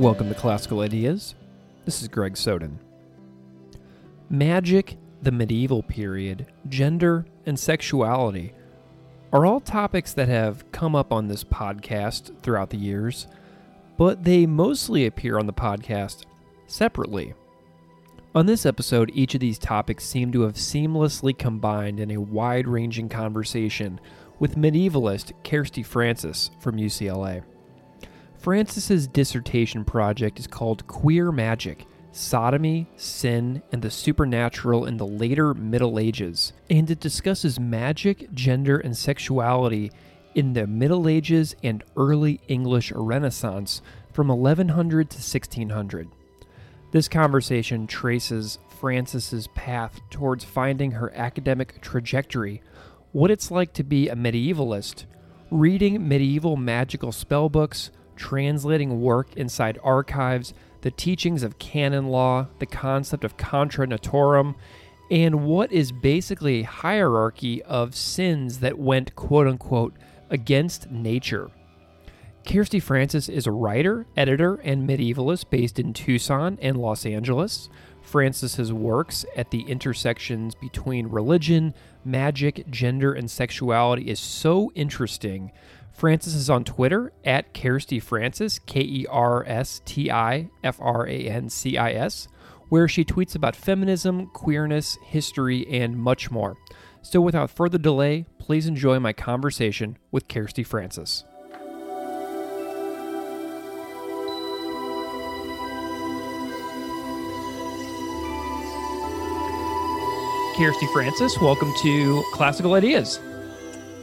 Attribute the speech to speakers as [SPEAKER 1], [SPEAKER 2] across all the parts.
[SPEAKER 1] Welcome to Classical Ideas. This is Greg Soden. Magic, the medieval period, gender, and sexuality are all topics that have come up on this podcast throughout the years, but they mostly appear on the podcast separately. On this episode, each of these topics seem to have seamlessly combined in a wide ranging conversation with medievalist Kersti Francis from UCLA. Francis's dissertation project is called Queer Magic Sodomy, Sin, and the Supernatural in the Later Middle Ages, and it discusses magic, gender, and sexuality in the Middle Ages and early English Renaissance from 1100 to 1600. This conversation traces Francis's path towards finding her academic trajectory, what it's like to be a medievalist, reading medieval magical spellbooks, translating work inside archives, the teachings of canon law, the concept of contra naturam, and what is basically a hierarchy of sins that went quote unquote against nature. Kersti Francis is a writer, editor, and medievalist based in Tucson and Los Angeles. Francis's works at the intersections between religion, magic, gender, and sexuality is so interesting. Francis is on Twitter at Kersti Francis, K E R S T I F R A N C I S, where she tweets about feminism, queerness, history, and much more. So, without further delay, please enjoy my conversation with Kersti Francis. Kersti Francis, welcome to Classical Ideas.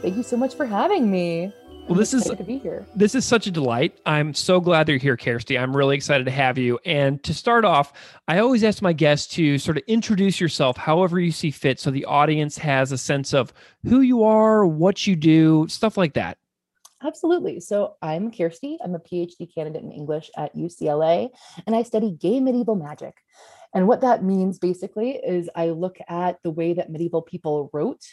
[SPEAKER 2] Thank you so much for having me.
[SPEAKER 1] Well, this is
[SPEAKER 2] to be here.
[SPEAKER 1] This is such a delight. I'm so glad you're here, Kersti. I'm really excited to have you. And to start off, I always ask my guests to sort of introduce yourself however you see fit so the audience has a sense of who you are, what you do, stuff like that.
[SPEAKER 2] Absolutely. So I'm Kersti. I'm a PhD candidate in English at UCLA, and I study gay medieval magic. And what that means basically is I look at the way that medieval people wrote,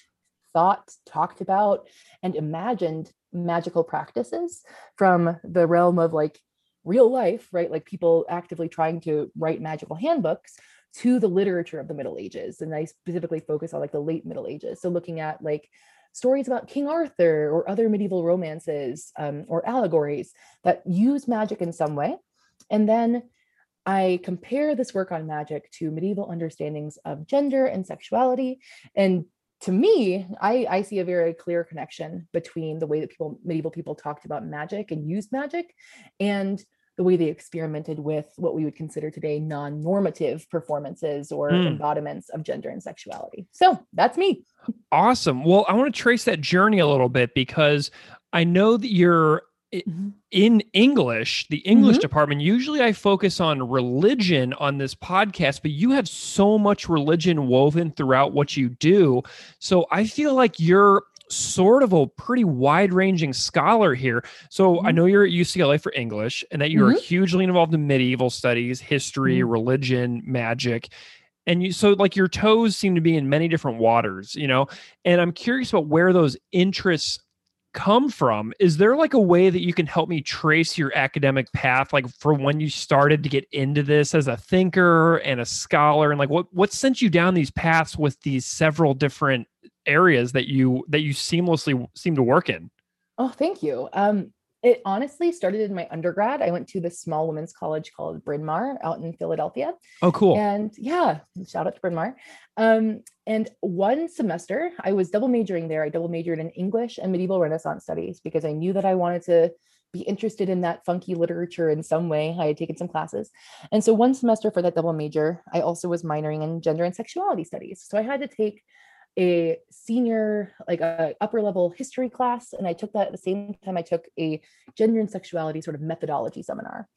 [SPEAKER 2] thought, talked about, and imagined magical practices from the realm of like real life, right? Like people actively trying to write magical handbooks to the literature of the Middle Ages. And I specifically focus on like the late Middle Ages. So looking at like stories about King Arthur or other medieval romances um, or allegories that use magic in some way. And then I compare this work on magic to medieval understandings of gender and sexuality. And to me, I, I see a very clear connection between the way that people, medieval people talked about magic and used magic and the way they experimented with what we would consider today non-normative performances or mm. embodiments of gender and sexuality. So that's me.
[SPEAKER 1] Awesome. Well, I want to trace that journey a little bit because I know that you're. In English, the English mm-hmm. department, usually I focus on religion on this podcast, but you have so much religion woven throughout what you do. So I feel like you're sort of a pretty wide ranging scholar here. So mm-hmm. I know you're at UCLA for English and that you're mm-hmm. hugely involved in medieval studies, history, mm-hmm. religion, magic and you so like your toes seem to be in many different waters you know and i'm curious about where those interests come from? Is there like a way that you can help me trace your academic path like for when you started to get into this as a thinker and a scholar? And like what what sent you down these paths with these several different areas that you that you seamlessly seem to work in?
[SPEAKER 2] Oh thank you. Um it honestly started in my undergrad. I went to this small women's college called Bryn Mawr out in Philadelphia.
[SPEAKER 1] Oh, cool.
[SPEAKER 2] And yeah, shout out to Bryn Mawr. Um, and one semester, I was double majoring there. I double majored in English and medieval Renaissance studies because I knew that I wanted to be interested in that funky literature in some way. I had taken some classes. And so one semester for that double major, I also was minoring in gender and sexuality studies. So I had to take a senior like a upper level history class and i took that at the same time i took a gender and sexuality sort of methodology seminar.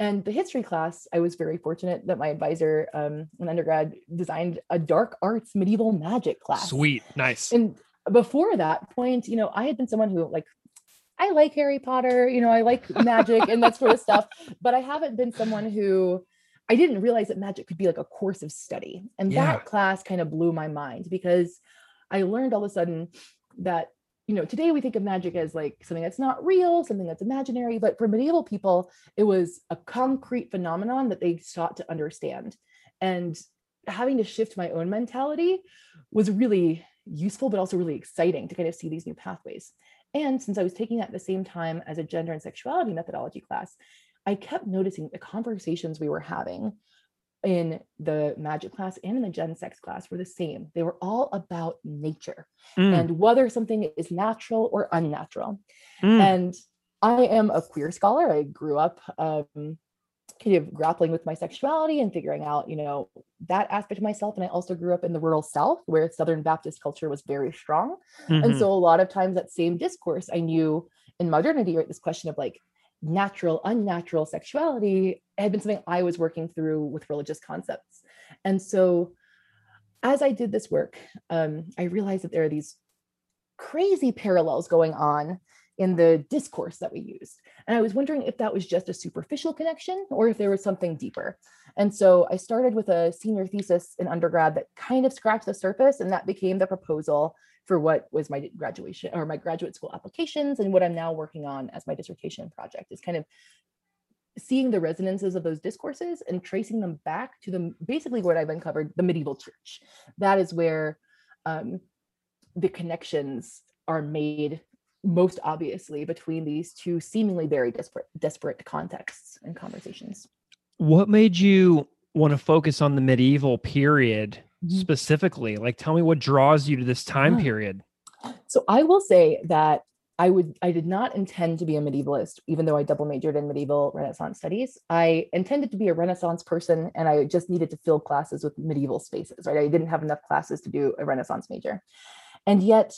[SPEAKER 2] And the history class i was very fortunate that my advisor um, in undergrad designed a dark arts medieval magic class.
[SPEAKER 1] Sweet nice.
[SPEAKER 2] And before that point you know i had been someone who like i like harry potter you know i like magic and that sort of stuff but i haven't been someone who I didn't realize that magic could be like a course of study. And yeah. that class kind of blew my mind because I learned all of a sudden that you know, today we think of magic as like something that's not real, something that's imaginary, but for medieval people, it was a concrete phenomenon that they sought to understand. And having to shift my own mentality was really useful, but also really exciting to kind of see these new pathways. And since I was taking that at the same time as a gender and sexuality methodology class, I kept noticing the conversations we were having in the magic class and in the gen sex class were the same. They were all about nature mm. and whether something is natural or unnatural. Mm. And I am a queer scholar. I grew up um, kind of grappling with my sexuality and figuring out, you know, that aspect of myself. And I also grew up in the rural South where Southern Baptist culture was very strong. Mm-hmm. And so a lot of times that same discourse I knew in modernity, right? This question of like natural, unnatural sexuality had been something I was working through with religious concepts. And so as I did this work, um, I realized that there are these crazy parallels going on in the discourse that we used. And I was wondering if that was just a superficial connection or if there was something deeper. And so I started with a senior thesis in undergrad that kind of scratched the surface, and that became the proposal for what was my graduation or my graduate school applications and what I'm now working on as my dissertation project is kind of seeing the resonances of those discourses and tracing them back to the basically what I've uncovered the medieval church. That is where um, the connections are made most obviously between these two seemingly very disparate disparate contexts and conversations.
[SPEAKER 1] What made you want to focus on the medieval period. Specifically? Like tell me what draws you to this time period.
[SPEAKER 2] So I will say that I would I did not intend to be a medievalist, even though I double majored in medieval Renaissance studies. I intended to be a Renaissance person and I just needed to fill classes with medieval spaces, right? I didn't have enough classes to do a Renaissance major. And yet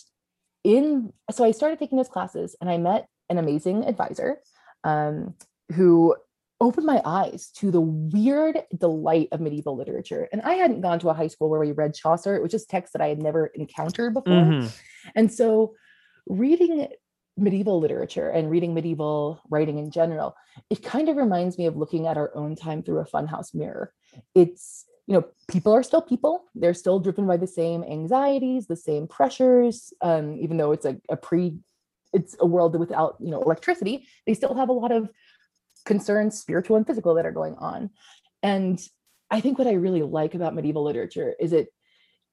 [SPEAKER 2] in so I started taking those classes and I met an amazing advisor um, who opened my eyes to the weird delight of medieval literature. And I hadn't gone to a high school where we read Chaucer. It was just text that I had never encountered before. Mm-hmm. And so reading medieval literature and reading medieval writing in general, it kind of reminds me of looking at our own time through a funhouse mirror. It's you know, people are still people. They're still driven by the same anxieties, the same pressures. Um, even though it's a, a pre, it's a world without you know electricity, they still have a lot of concerns, spiritual and physical, that are going on. And I think what I really like about medieval literature is it,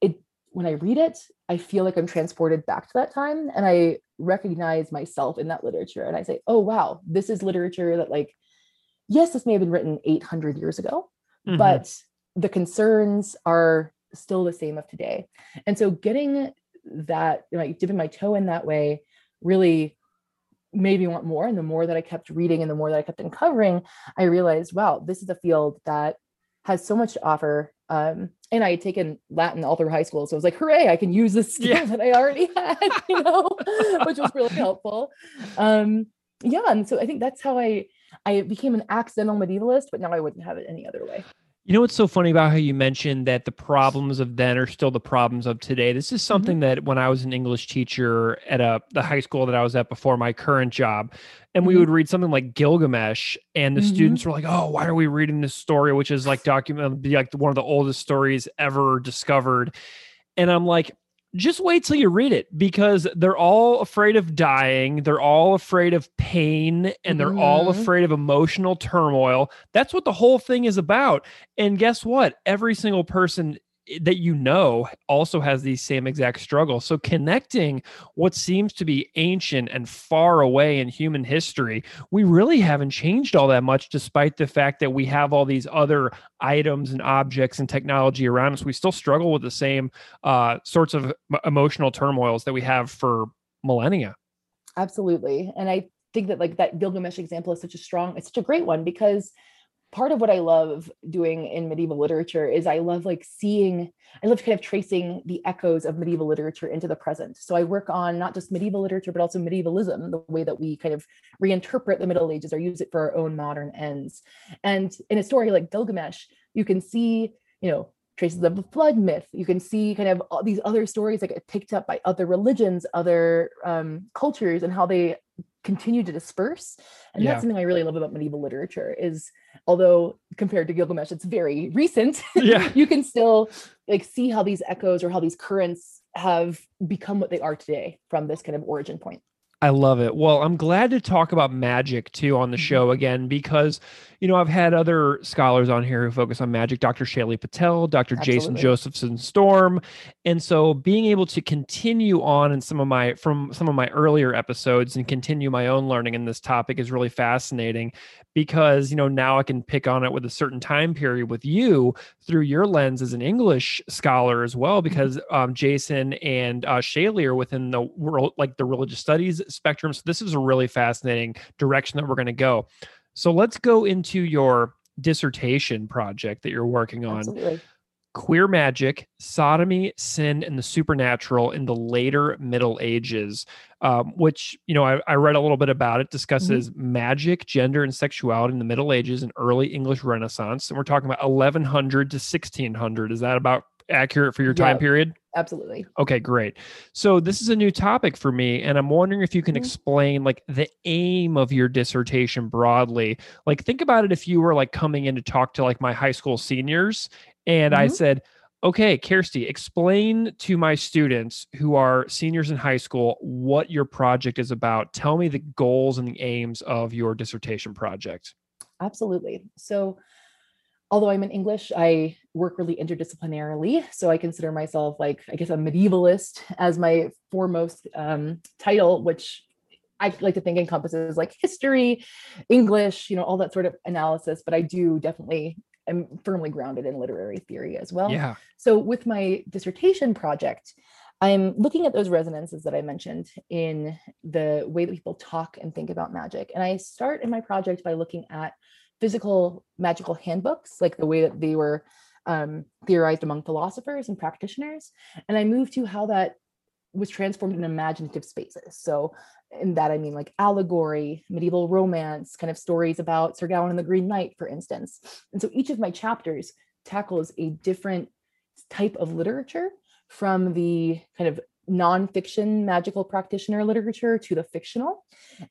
[SPEAKER 2] it when I read it, I feel like I'm transported back to that time, and I recognize myself in that literature, and I say, oh wow, this is literature that like, yes, this may have been written 800 years ago, mm-hmm. but the concerns are still the same of today. And so getting that, like dipping my toe in that way really made me want more. And the more that I kept reading and the more that I kept uncovering, I realized, wow, this is a field that has so much to offer. Um, and I had taken Latin all through high school. So I was like, hooray, I can use this skill yeah. that I already had, you know, which was really helpful. Um, yeah. And so I think that's how I I became an accidental medievalist, but now I wouldn't have it any other way.
[SPEAKER 1] You know what's so funny about how you mentioned that the problems of then are still the problems of today? This is mm-hmm. something mm-hmm. that when I was an English teacher at a the high school that I was at before my current job, and mm-hmm. we would read something like Gilgamesh, and the mm-hmm. students were like, "Oh, why are we reading this story, which is like document be like one of the oldest stories ever discovered?" And I'm like, just wait till you read it because they're all afraid of dying. They're all afraid of pain and they're mm-hmm. all afraid of emotional turmoil. That's what the whole thing is about. And guess what? Every single person that you know also has these same exact struggles. So connecting what seems to be ancient and far away in human history, we really haven't changed all that much despite the fact that we have all these other items and objects and technology around us. We still struggle with the same uh, sorts of emotional turmoils that we have for millennia.
[SPEAKER 2] Absolutely. And I think that like that Gilgamesh example is such a strong, it's such a great one because part of what I love doing in medieval literature is I love like seeing, I love kind of tracing the echoes of medieval literature into the present. So I work on not just medieval literature, but also medievalism, the way that we kind of reinterpret the Middle Ages or use it for our own modern ends. And in a story like Gilgamesh, you can see, you know, traces of the flood myth. You can see kind of all these other stories that get picked up by other religions, other um, cultures, and how they continue to disperse and yeah. that's something i really love about medieval literature is although compared to gilgamesh it's very recent yeah you can still like see how these echoes or how these currents have become what they are today from this kind of origin point.
[SPEAKER 1] I love it. Well, I'm glad to talk about magic too on the mm-hmm. show again because, you know, I've had other scholars on here who focus on magic, Dr. Shaily Patel, Dr. Absolutely. Jason Josephson Storm. And so being able to continue on in some of my from some of my earlier episodes and continue my own learning in this topic is really fascinating because you know now I can pick on it with a certain time period with you through your lens as an English scholar as well mm-hmm. because um, Jason and uh, Shaily are within the world like the religious studies spectrum. So this is a really fascinating direction that we're going to go. So let's go into your dissertation project that you're working on. Absolutely queer magic, sodomy, sin, and the supernatural in the later Middle Ages, um, which, you know, I, I, read a little bit about it, discusses mm-hmm. magic, gender, and sexuality in the Middle Ages and early English Renaissance. And we're talking about 1100 to 1600. Is that about accurate for your time period?
[SPEAKER 2] Absolutely.
[SPEAKER 1] Okay, great. So this is a new topic for me, and I'm wondering if you can mm-hmm. explain like the aim of your dissertation broadly. Like, think about it if you were like coming in to talk to like my high school seniors and mm-hmm. I said, okay, Kersti, explain to my students who are seniors in high school what your project is about. Tell me the goals and the aims of your dissertation project.
[SPEAKER 2] Absolutely. So, although I'm in English, I work really interdisciplinarily. So, I consider myself like, I guess, a medievalist as my foremost um, title, which I like to think encompasses like history, English, you know, all that sort of analysis. But I do definitely am firmly grounded in literary theory as well.
[SPEAKER 1] Yeah.
[SPEAKER 2] So with my dissertation project, I'm looking at those resonances that I mentioned in the way that people talk and think about magic. And I start in my project by looking at physical magical handbooks, like the way that they were um, theorized among philosophers and practitioners. And I move to how that was transformed in imaginative spaces. So in that I mean like allegory, medieval romance, kind of stories about Sir Gawain and the Green Knight, for instance. And so each of my chapters tackles a different type of literature from the kind of nonfiction magical practitioner literature to the fictional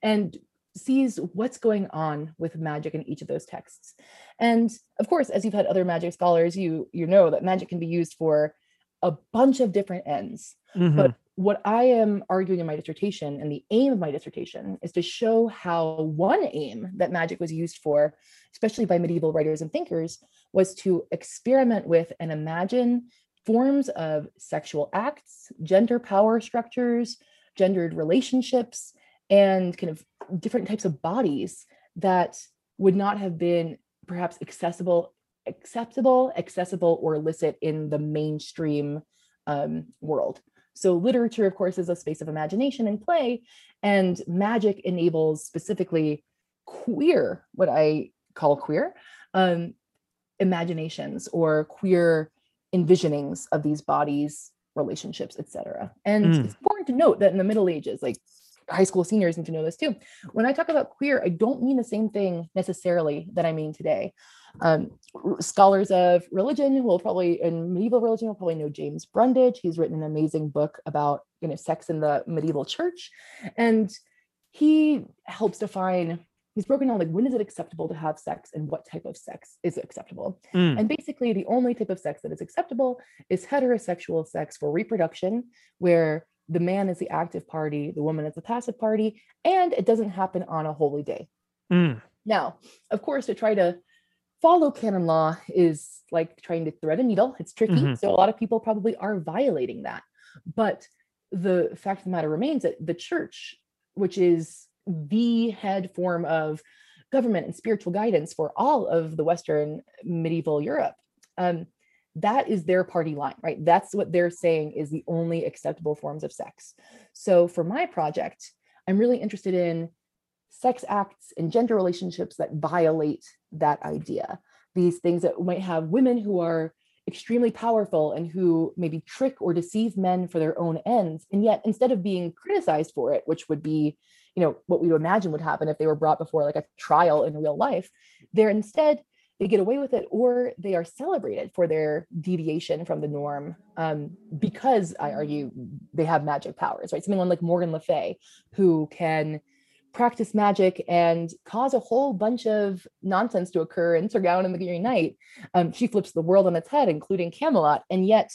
[SPEAKER 2] and sees what's going on with magic in each of those texts. And of course, as you've had other magic scholars, you you know that magic can be used for a bunch of different ends. Mm-hmm. But what I am arguing in my dissertation and the aim of my dissertation is to show how one aim that magic was used for, especially by medieval writers and thinkers, was to experiment with and imagine forms of sexual acts, gender power structures, gendered relationships, and kind of different types of bodies that would not have been perhaps accessible acceptable accessible or illicit in the mainstream um, world so, literature, of course, is a space of imagination and play, and magic enables specifically queer, what I call queer, um, imaginations or queer envisionings of these bodies, relationships, etc. And mm. it's important to note that in the Middle Ages, like high school seniors need to know this too. When I talk about queer, I don't mean the same thing necessarily that I mean today. Um, scholars of religion will probably, in medieval religion, will probably know James Brundage. He's written an amazing book about you know sex in the medieval church, and he helps define. He's broken down like when is it acceptable to have sex and what type of sex is acceptable. Mm. And basically, the only type of sex that is acceptable is heterosexual sex for reproduction, where the man is the active party, the woman is the passive party, and it doesn't happen on a holy day. Mm. Now, of course, to try to follow canon law is like trying to thread a needle. It's tricky. Mm-hmm. So a lot of people probably are violating that. But the fact of the matter remains that the church, which is the head form of government and spiritual guidance for all of the Western medieval Europe, um, that is their party line, right? That's what they're saying is the only acceptable forms of sex. So for my project, I'm really interested in sex acts and gender relationships that violate that idea. These things that might have women who are extremely powerful and who maybe trick or deceive men for their own ends. And yet, instead of being criticized for it, which would be, you know, what we would imagine would happen if they were brought before like a trial in real life, they're instead they get away with it or they are celebrated for their deviation from the norm um, because i argue they have magic powers right someone like morgan le fay who can practice magic and cause a whole bunch of nonsense to occur in Sir Gawain and the Green Knight. Um, she flips the world on its head, including Camelot, and yet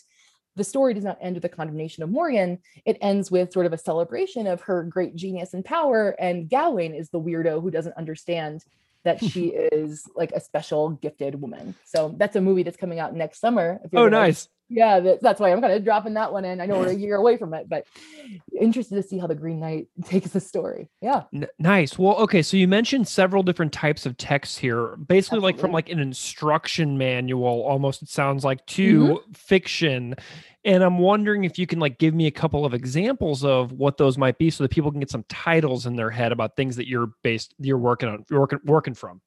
[SPEAKER 2] the story does not end with the condemnation of Morgan. It ends with sort of a celebration of her great genius and power. And Gawain is the weirdo who doesn't understand that she is like a special gifted woman. So that's a movie that's coming out next summer.
[SPEAKER 1] Oh, nice
[SPEAKER 2] yeah, that, that's why I'm kind of dropping that one in. I know we're a year away from it, but interested to see how the Green Knight takes the story. Yeah.
[SPEAKER 1] N- nice. Well, okay. So you mentioned several different types of texts here, basically Absolutely. like from like an instruction manual, almost it sounds like to mm-hmm. fiction. And I'm wondering if you can like give me a couple of examples of what those might be so that people can get some titles in their head about things that you're based, you're working on, you're working, working from.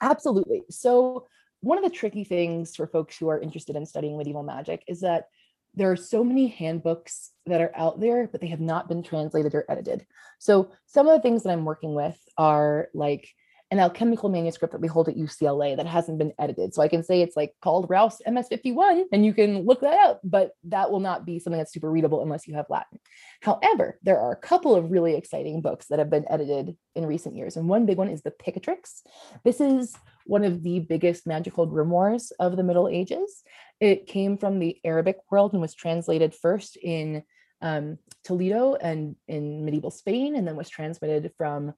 [SPEAKER 2] Absolutely. So one of the tricky things for folks who are interested in studying medieval magic is that there are so many handbooks that are out there, but they have not been translated or edited. So some of the things that I'm working with are like an alchemical manuscript that we hold at UCLA that hasn't been edited. So I can say it's like called Rouse MS51 and you can look that up, but that will not be something that's super readable unless you have Latin. However, there are a couple of really exciting books that have been edited in recent years. And one big one is the Picatrix. This is one of the biggest magical grimoires of the Middle Ages. It came from the Arabic world and was translated first in um, Toledo and in medieval Spain, and then was transmitted from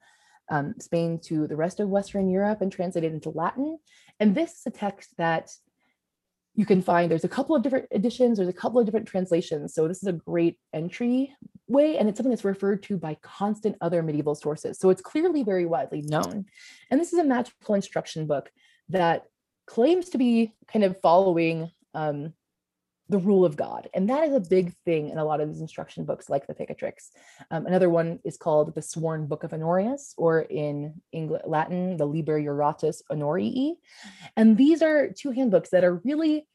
[SPEAKER 2] um, Spain to the rest of Western Europe and translated into Latin. And this is a text that you can find there's a couple of different editions there's a couple of different translations. So this is a great entry way and it's something that's referred to by constant other medieval sources. So it's clearly very widely known. And this is a magical instruction book that claims to be kind of following um, the rule of God. And that is a big thing in a lot of these instruction books, like the Picatrix. Um, another one is called the Sworn Book of Honorius, or in English, Latin, the Liber Juratus Honorii. And these are two handbooks that are really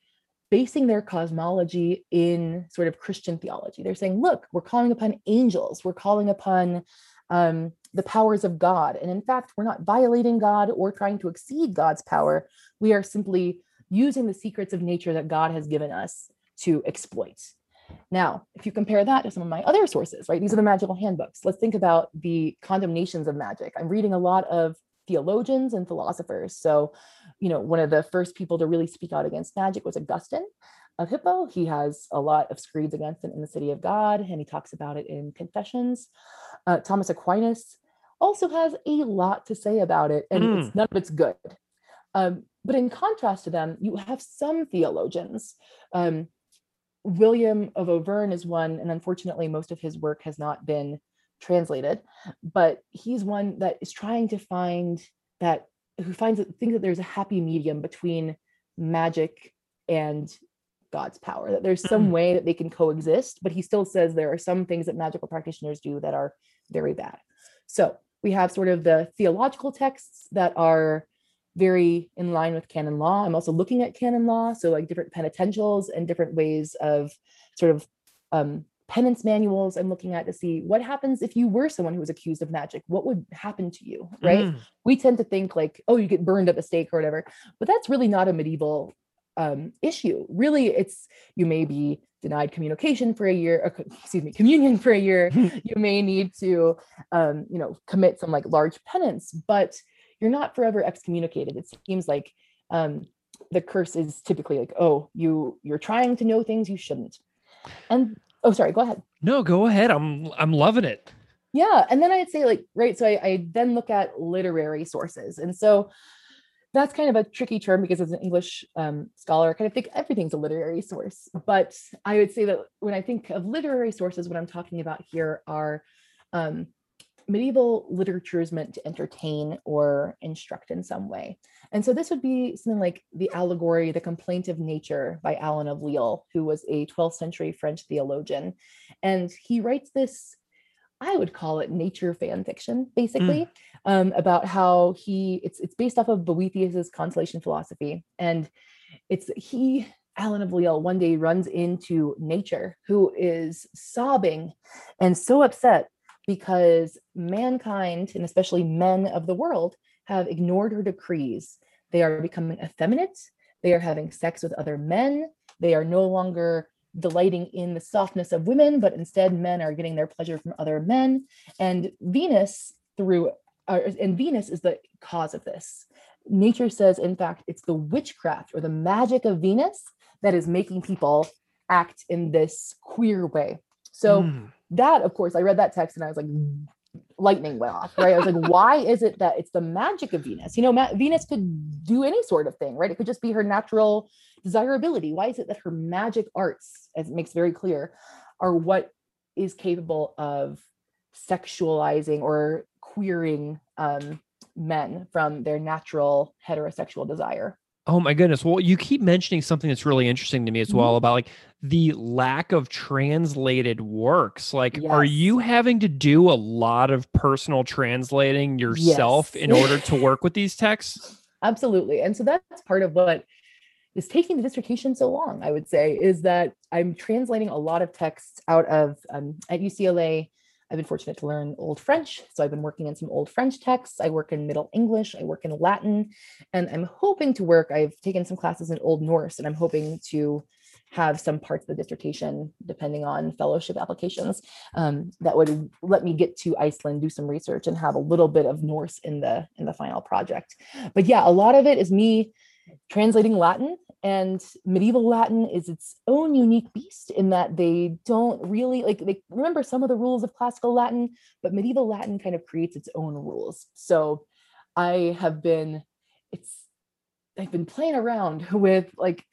[SPEAKER 2] basing their cosmology in sort of Christian theology. They're saying, look, we're calling upon angels, we're calling upon um, the powers of God. And in fact, we're not violating God or trying to exceed God's power. We are simply using the secrets of nature that God has given us to exploit. Now, if you compare that to some of my other sources, right, these are the magical handbooks. Let's think about the condemnations of magic. I'm reading a lot of theologians and philosophers. So, you know, one of the first people to really speak out against magic was Augustine of Hippo. He has a lot of screeds against it in the City of God, and he talks about it in Confessions. Uh, Thomas Aquinas also has a lot to say about it, and mm. none of it's good. Um, but in contrast to them, you have some theologians. Um, William of Auvergne is one, and unfortunately, most of his work has not been translated, but he's one that is trying to find that who finds that thinks that there's a happy medium between magic and God's power, that there's some mm. way that they can coexist, but he still says there are some things that magical practitioners do that are very bad. So we have sort of the theological texts that are very in line with canon law. I'm also looking at canon law, so like different penitentials and different ways of sort of um, penance manuals I'm looking at to see what happens if you were someone who was accused of magic. What would happen to you, right? Mm. We tend to think like, oh, you get burned at the stake or whatever, but that's really not a medieval um, issue. Really, it's you may be denied communication for a year, or, excuse me, communion for a year. you may need to, um, you know, commit some like large penance, but you're not forever excommunicated. It seems like um, the curse is typically like, oh, you you're trying to know things you shouldn't. And oh, sorry, go ahead.
[SPEAKER 1] No, go ahead. I'm I'm loving it.
[SPEAKER 2] Yeah, and then I'd say like right. So I, I then look at literary sources, and so that's kind of a tricky term because as an English um, scholar, I kind of think everything's a literary source. But I would say that when I think of literary sources, what I'm talking about here are um, medieval literature is meant to entertain or instruct in some way. And so this would be something like The Allegory, The Complaint of Nature by Alan of Lille, who was a 12th century French theologian. And he writes this, I would call it nature fan fiction, basically, mm. um, about how he, it's, it's based off of Boethius's consolation philosophy. And it's he, Alan of Lille, one day runs into nature, who is sobbing and so upset because mankind, and especially men of the world, have ignored her decrees. They are becoming effeminate. They are having sex with other men. They are no longer delighting in the softness of women, but instead men are getting their pleasure from other men. And Venus, through, uh, and Venus is the cause of this. Nature says, in fact, it's the witchcraft or the magic of Venus that is making people act in this queer way. So mm. That, of course, I read that text and I was like, lightning went off, right? I was like, why is it that it's the magic of Venus? You know, Ma- Venus could do any sort of thing, right? It could just be her natural desirability. Why is it that her magic arts, as it makes very clear, are what is capable of sexualizing or queering um, men from their natural heterosexual desire?
[SPEAKER 1] Oh my goodness. Well, you keep mentioning something that's really interesting to me as well mm-hmm. about like the lack of translated works. Like, yes. are you having to do a lot of personal translating yourself yes. in order to work with these texts?
[SPEAKER 2] Absolutely. And so that's part of what is taking the dissertation so long, I would say, is that I'm translating a lot of texts out of um, at UCLA. I've been fortunate to learn Old French. So I've been working in some Old French texts. I work in Middle English. I work in Latin. And I'm hoping to work, I've taken some classes in Old Norse, and I'm hoping to have some parts of the dissertation, depending on fellowship applications, um, that would let me get to Iceland, do some research, and have a little bit of Norse in the in the final project. But yeah, a lot of it is me translating Latin and medieval Latin is its own unique beast in that they don't really like they remember some of the rules of classical Latin, but medieval Latin kind of creates its own rules. So I have been it's I've been playing around with like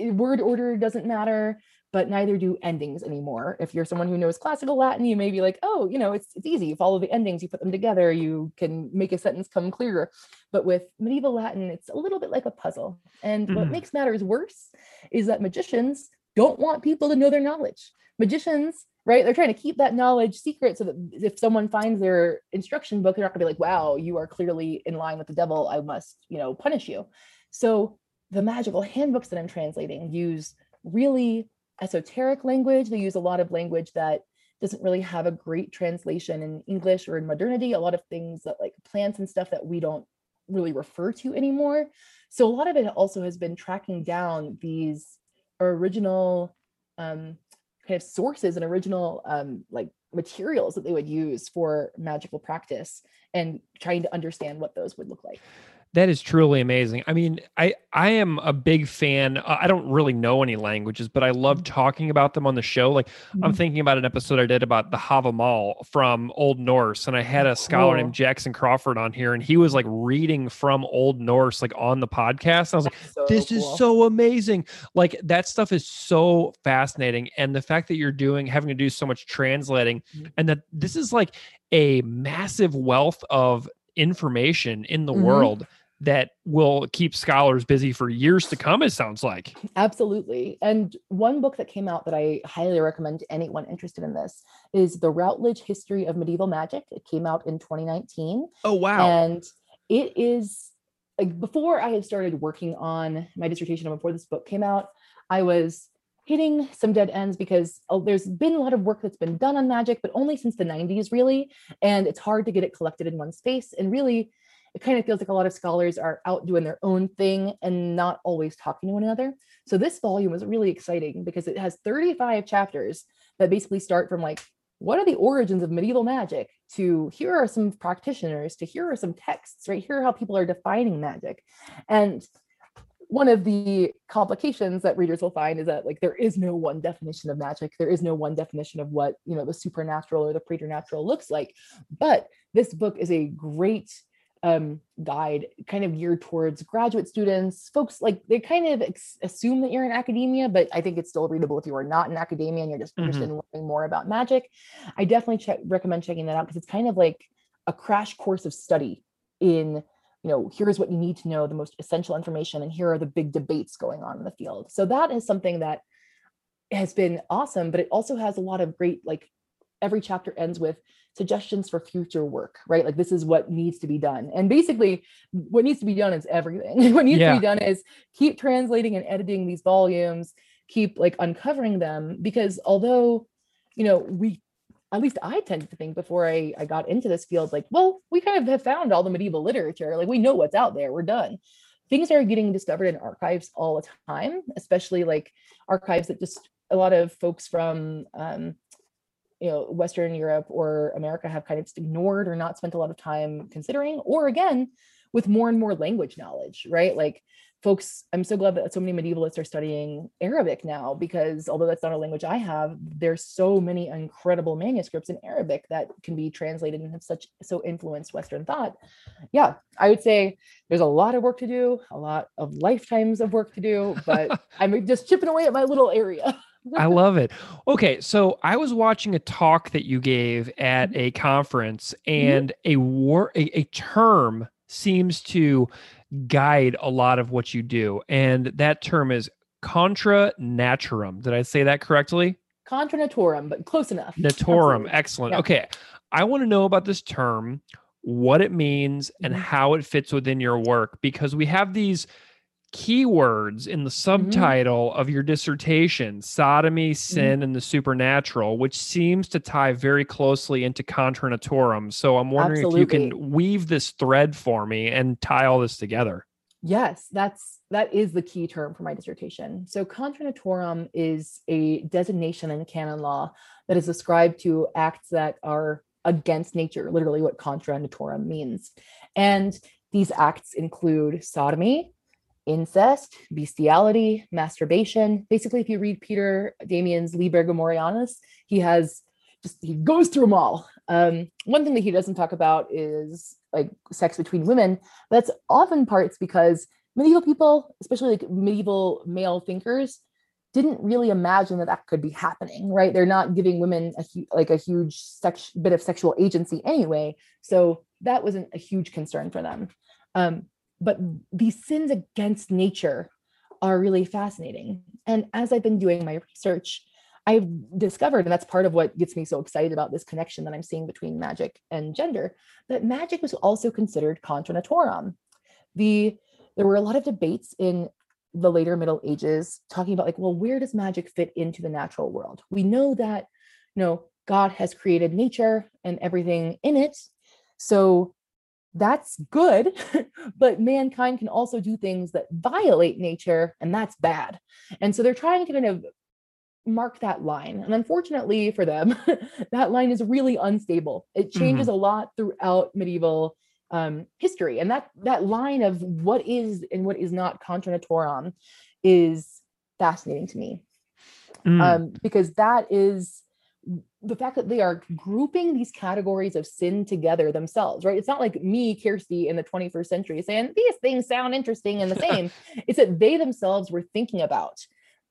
[SPEAKER 2] word order doesn't matter but neither do endings anymore. If you're someone who knows classical Latin, you may be like, oh, you know, it's, it's easy. You follow the endings, you put them together, you can make a sentence come clearer. But with medieval Latin, it's a little bit like a puzzle. And mm-hmm. what makes matters worse is that magicians don't want people to know their knowledge. Magicians, right? They're trying to keep that knowledge secret so that if someone finds their instruction book, they're not gonna be like, wow, you are clearly in line with the devil. I must, you know, punish you. So the magical handbooks that I'm translating use really esoteric language. They use a lot of language that doesn't really have a great translation in English or in modernity. A lot of things that like plants and stuff that we don't really refer to anymore. So a lot of it also has been tracking down these original um, kind of sources and original um, like materials that they would use for magical practice and trying to understand what those would look like.
[SPEAKER 1] That is truly amazing. I mean, I I am a big fan. Uh, I don't really know any languages, but I love mm-hmm. talking about them on the show. Like mm-hmm. I'm thinking about an episode I did about the Havamal from Old Norse, and I had a scholar named Jackson Crawford on here, and he was like reading from Old Norse like on the podcast. I was like, so this cool. is so amazing. Like that stuff is so fascinating, and the fact that you're doing having to do so much translating, mm-hmm. and that this is like a massive wealth of information in the mm-hmm. world that will keep scholars busy for years to come, it sounds like.
[SPEAKER 2] Absolutely. And one book that came out that I highly recommend to anyone interested in this is The Routledge History of Medieval Magic. It came out in 2019.
[SPEAKER 1] Oh, wow.
[SPEAKER 2] And it is like before I had started working on my dissertation and before this book came out, I was hitting some dead ends because oh, there's been a lot of work that's been done on magic, but only since the 90s, really. And it's hard to get it collected in one space. And really, it kind of feels like a lot of scholars are out doing their own thing and not always talking to one another. So this volume is really exciting because it has 35 chapters that basically start from like, what are the origins of medieval magic to here are some practitioners to here are some texts, right? Here are how people are defining magic. And one of the complications that readers will find is that like there is no one definition of magic there is no one definition of what you know the supernatural or the preternatural looks like but this book is a great um, guide kind of geared towards graduate students, folks like they kind of ex- assume that you're in academia, but I think it's still readable if you are not in academia and you're just mm-hmm. interested in learning more about magic. I definitely check, recommend checking that out because it's kind of like a crash course of study in, you know, here's what you need to know, the most essential information, and here are the big debates going on in the field. So that is something that has been awesome, but it also has a lot of great like every chapter ends with suggestions for future work, right? Like this is what needs to be done. And basically, what needs to be done is everything. what needs yeah. to be done is keep translating and editing these volumes, keep like uncovering them because although, you know, we at least I tend to think before I, I got into this field, like, well, we kind of have found all the medieval literature. Like we know what's out there. We're done. Things are getting discovered in archives all the time, especially like archives that just a lot of folks from um, you know western europe or america have kind of just ignored or not spent a lot of time considering or again with more and more language knowledge, right? Like folks, I'm so glad that so many medievalists are studying Arabic now because although that's not a language I have, there's so many incredible manuscripts in Arabic that can be translated and have such so influenced Western thought. Yeah, I would say there's a lot of work to do, a lot of lifetimes of work to do, but I'm just chipping away at my little area.
[SPEAKER 1] I love it. Okay, so I was watching a talk that you gave at mm-hmm. a conference, mm-hmm. and a war a, a term seems to guide a lot of what you do, and that term is contra naturam. Did I say that correctly?
[SPEAKER 2] Contra naturam, but close enough.
[SPEAKER 1] Naturam, excellent. Yeah. Okay, I want to know about this term, what it means, and mm-hmm. how it fits within your work, because we have these keywords in the mm-hmm. subtitle mm-hmm. of your dissertation sodomy sin mm-hmm. and the supernatural which seems to tie very closely into contra so i'm wondering Absolutely. if you can weave this thread for me and tie all this together
[SPEAKER 2] yes that's that is the key term for my dissertation so contra is a designation in canon law that is ascribed to acts that are against nature literally what contra naturam means and these acts include sodomy incest, bestiality, masturbation. Basically, if you read Peter Damian's Liber Gomorrhianus, he has just he goes through them all. Um, one thing that he doesn't talk about is like sex between women. That's often parts because medieval people, especially like medieval male thinkers, didn't really imagine that that could be happening, right? They're not giving women a like a huge sex- bit of sexual agency anyway, so that wasn't a huge concern for them. Um, but these sins against nature are really fascinating. And as I've been doing my research, I've discovered, and that's part of what gets me so excited about this connection that I'm seeing between magic and gender, that magic was also considered contra naturam. The there were a lot of debates in the later Middle Ages talking about like, well, where does magic fit into the natural world? We know that, you know, God has created nature and everything in it. So that's good but mankind can also do things that violate nature and that's bad and so they're trying to kind of mark that line and unfortunately for them that line is really unstable it changes mm-hmm. a lot throughout medieval um, history and that that line of what is and what is not contra naturam is fascinating to me mm. um, because that is the fact that they are grouping these categories of sin together themselves, right? It's not like me, Kersti, in the 21st century saying these things sound interesting and the same. it's that they themselves were thinking about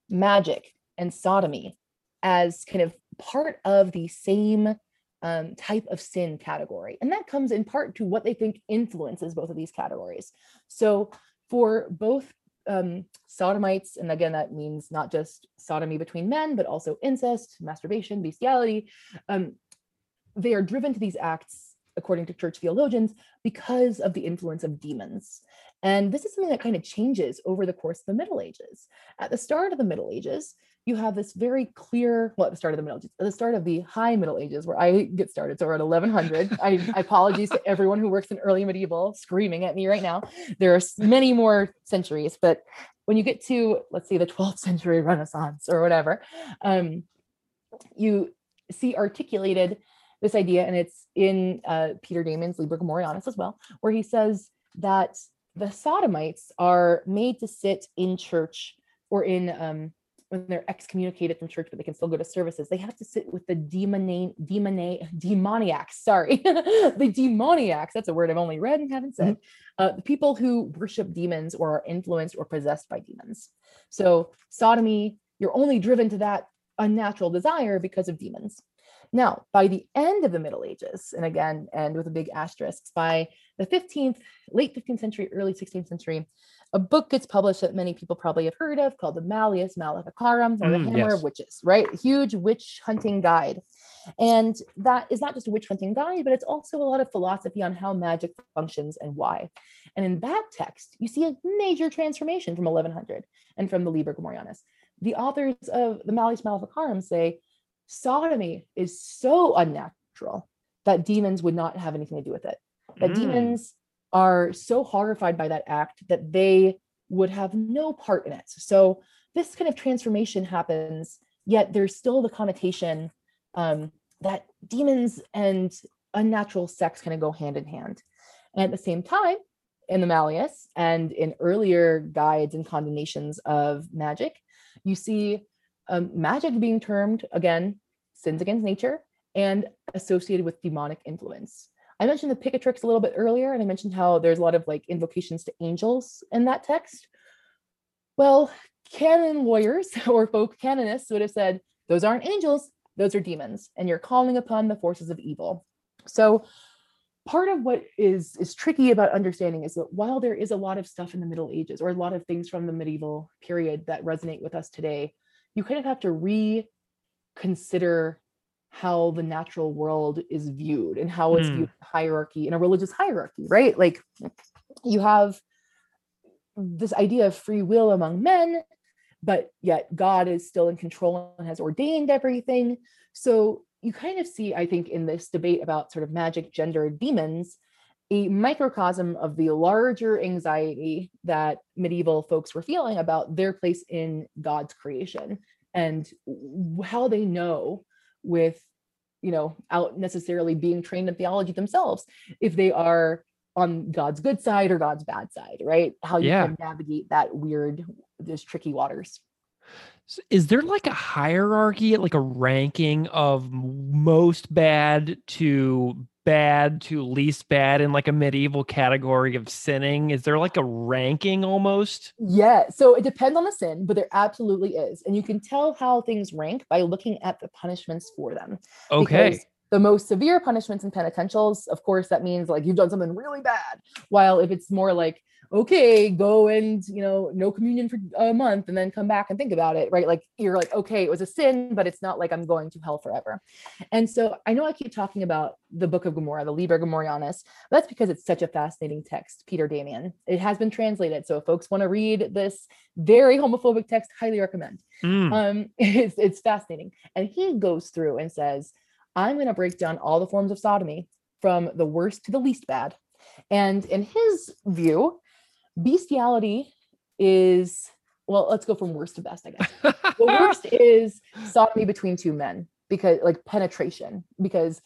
[SPEAKER 2] magic and sodomy as kind of part of the same um, type of sin category. And that comes in part to what they think influences both of these categories. So for both um, sodomites, and again, that means not just sodomy between men, but also incest, masturbation, bestiality. Um, they are driven to these acts, according to church theologians, because of the influence of demons. And this is something that kind of changes over the course of the Middle Ages. At the start of the Middle Ages, you have this very clear, well, at the start of the Middle Ages, at the start of the High Middle Ages, where I get started, so we're at 1100. I, I apologies to everyone who works in early medieval screaming at me right now. There are many more centuries, but when you get to, let's say, the 12th century Renaissance or whatever, um, you see articulated this idea, and it's in uh, Peter Damian's Liber Gomorrhianus as well, where he says that the sodomites are made to sit in church or in um, when they're excommunicated from church, but they can still go to services, they have to sit with the demoni- demoni- demoniacs. Sorry, the demoniacs. That's a word I've only read and haven't said. Mm-hmm. Uh, the people who worship demons or are influenced or possessed by demons. So sodomy, you're only driven to that unnatural desire because of demons. Now, by the end of the Middle Ages, and again, and with a big asterisk, by the 15th, late 15th century, early 16th century, a book gets published that many people probably have heard of called the Malleus Maleficarum or the mm, Hammer yes. of Witches, right? Huge witch hunting guide. And that is not just a witch hunting guide, but it's also a lot of philosophy on how magic functions and why. And in that text, you see a major transformation from 1100 and from the Liber Gomorrhianus. The authors of the Malleus Maleficarum say sodomy is so unnatural that demons would not have anything to do with it. That mm. demons are so horrified by that act that they would have no part in it. So this kind of transformation happens, yet there's still the connotation um, that demons and unnatural sex kind of go hand in hand. And at the same time, in the Malleus and in earlier guides and condemnations of magic, you see um, magic being termed again sins against nature and associated with demonic influence. I mentioned the Picatrix a little bit earlier, and I mentioned how there's a lot of like invocations to angels in that text. Well, canon lawyers or folk canonists would have said, those aren't angels, those are demons, and you're calling upon the forces of evil. So part of what is is tricky about understanding is that while there is a lot of stuff in the middle ages or a lot of things from the medieval period that resonate with us today you kind of have to reconsider how the natural world is viewed and how it's mm. viewed hierarchy in a religious hierarchy right like you have this idea of free will among men but yet god is still in control and has ordained everything so you kind of see, I think, in this debate about sort of magic, gender, demons, a microcosm of the larger anxiety that medieval folks were feeling about their place in God's creation and how they know with you know out necessarily being trained in theology themselves if they are on God's good side or God's bad side, right? How you yeah. can navigate that weird, those tricky waters
[SPEAKER 1] is there like a hierarchy, like a ranking of most bad to bad to least bad in like a medieval category of sinning? Is there like a ranking almost?
[SPEAKER 2] Yeah. So it depends on the sin, but there absolutely is. And you can tell how things rank by looking at the punishments for them.
[SPEAKER 1] Okay. Because
[SPEAKER 2] the most severe punishments and penitentials, of course, that means like you've done something really bad. While if it's more like okay, go and, you know, no communion for a month and then come back and think about it, right? Like you're like, okay, it was a sin, but it's not like I'm going to hell forever. And so I know I keep talking about the Book of Gomorrah, the Liber Gomorrhianus. That's because it's such a fascinating text, Peter Damian. It has been translated. So if folks want to read this very homophobic text, highly recommend. Mm. Um, it's, it's fascinating. And he goes through and says, I'm going to break down all the forms of sodomy from the worst to the least bad. And in his view, bestiality is well let's go from worst to best i guess the worst is sodomy between two men because like penetration because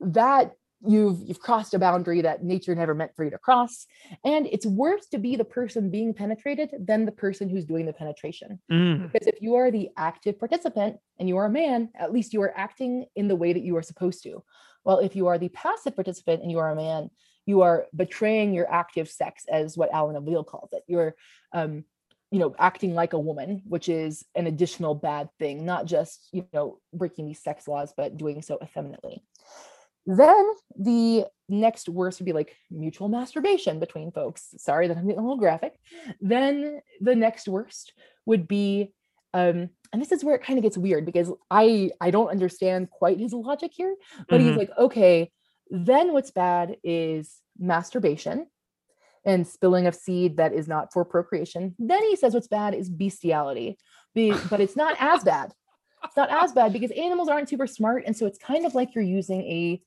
[SPEAKER 2] that you've you've crossed a boundary that nature never meant for you to cross and it's worse to be the person being penetrated than the person who's doing the penetration mm. because if you are the active participant and you are a man at least you are acting in the way that you are supposed to well if you are the passive participant and you are a man you are betraying your active sex as what Alan of Lille calls it. You're um, you know, acting like a woman, which is an additional bad thing, not just, you know, breaking these sex laws, but doing so effeminately. Then the next worst would be like mutual masturbation between folks. Sorry that I'm getting a little graphic. Then the next worst would be um, and this is where it kind of gets weird because I I don't understand quite his logic here, but mm-hmm. he's like, okay, then what's bad is masturbation and spilling of seed that is not for procreation. Then he says what's bad is bestiality, but it's not as bad. It's not as bad because animals aren't super smart, and so it's kind of like you're using a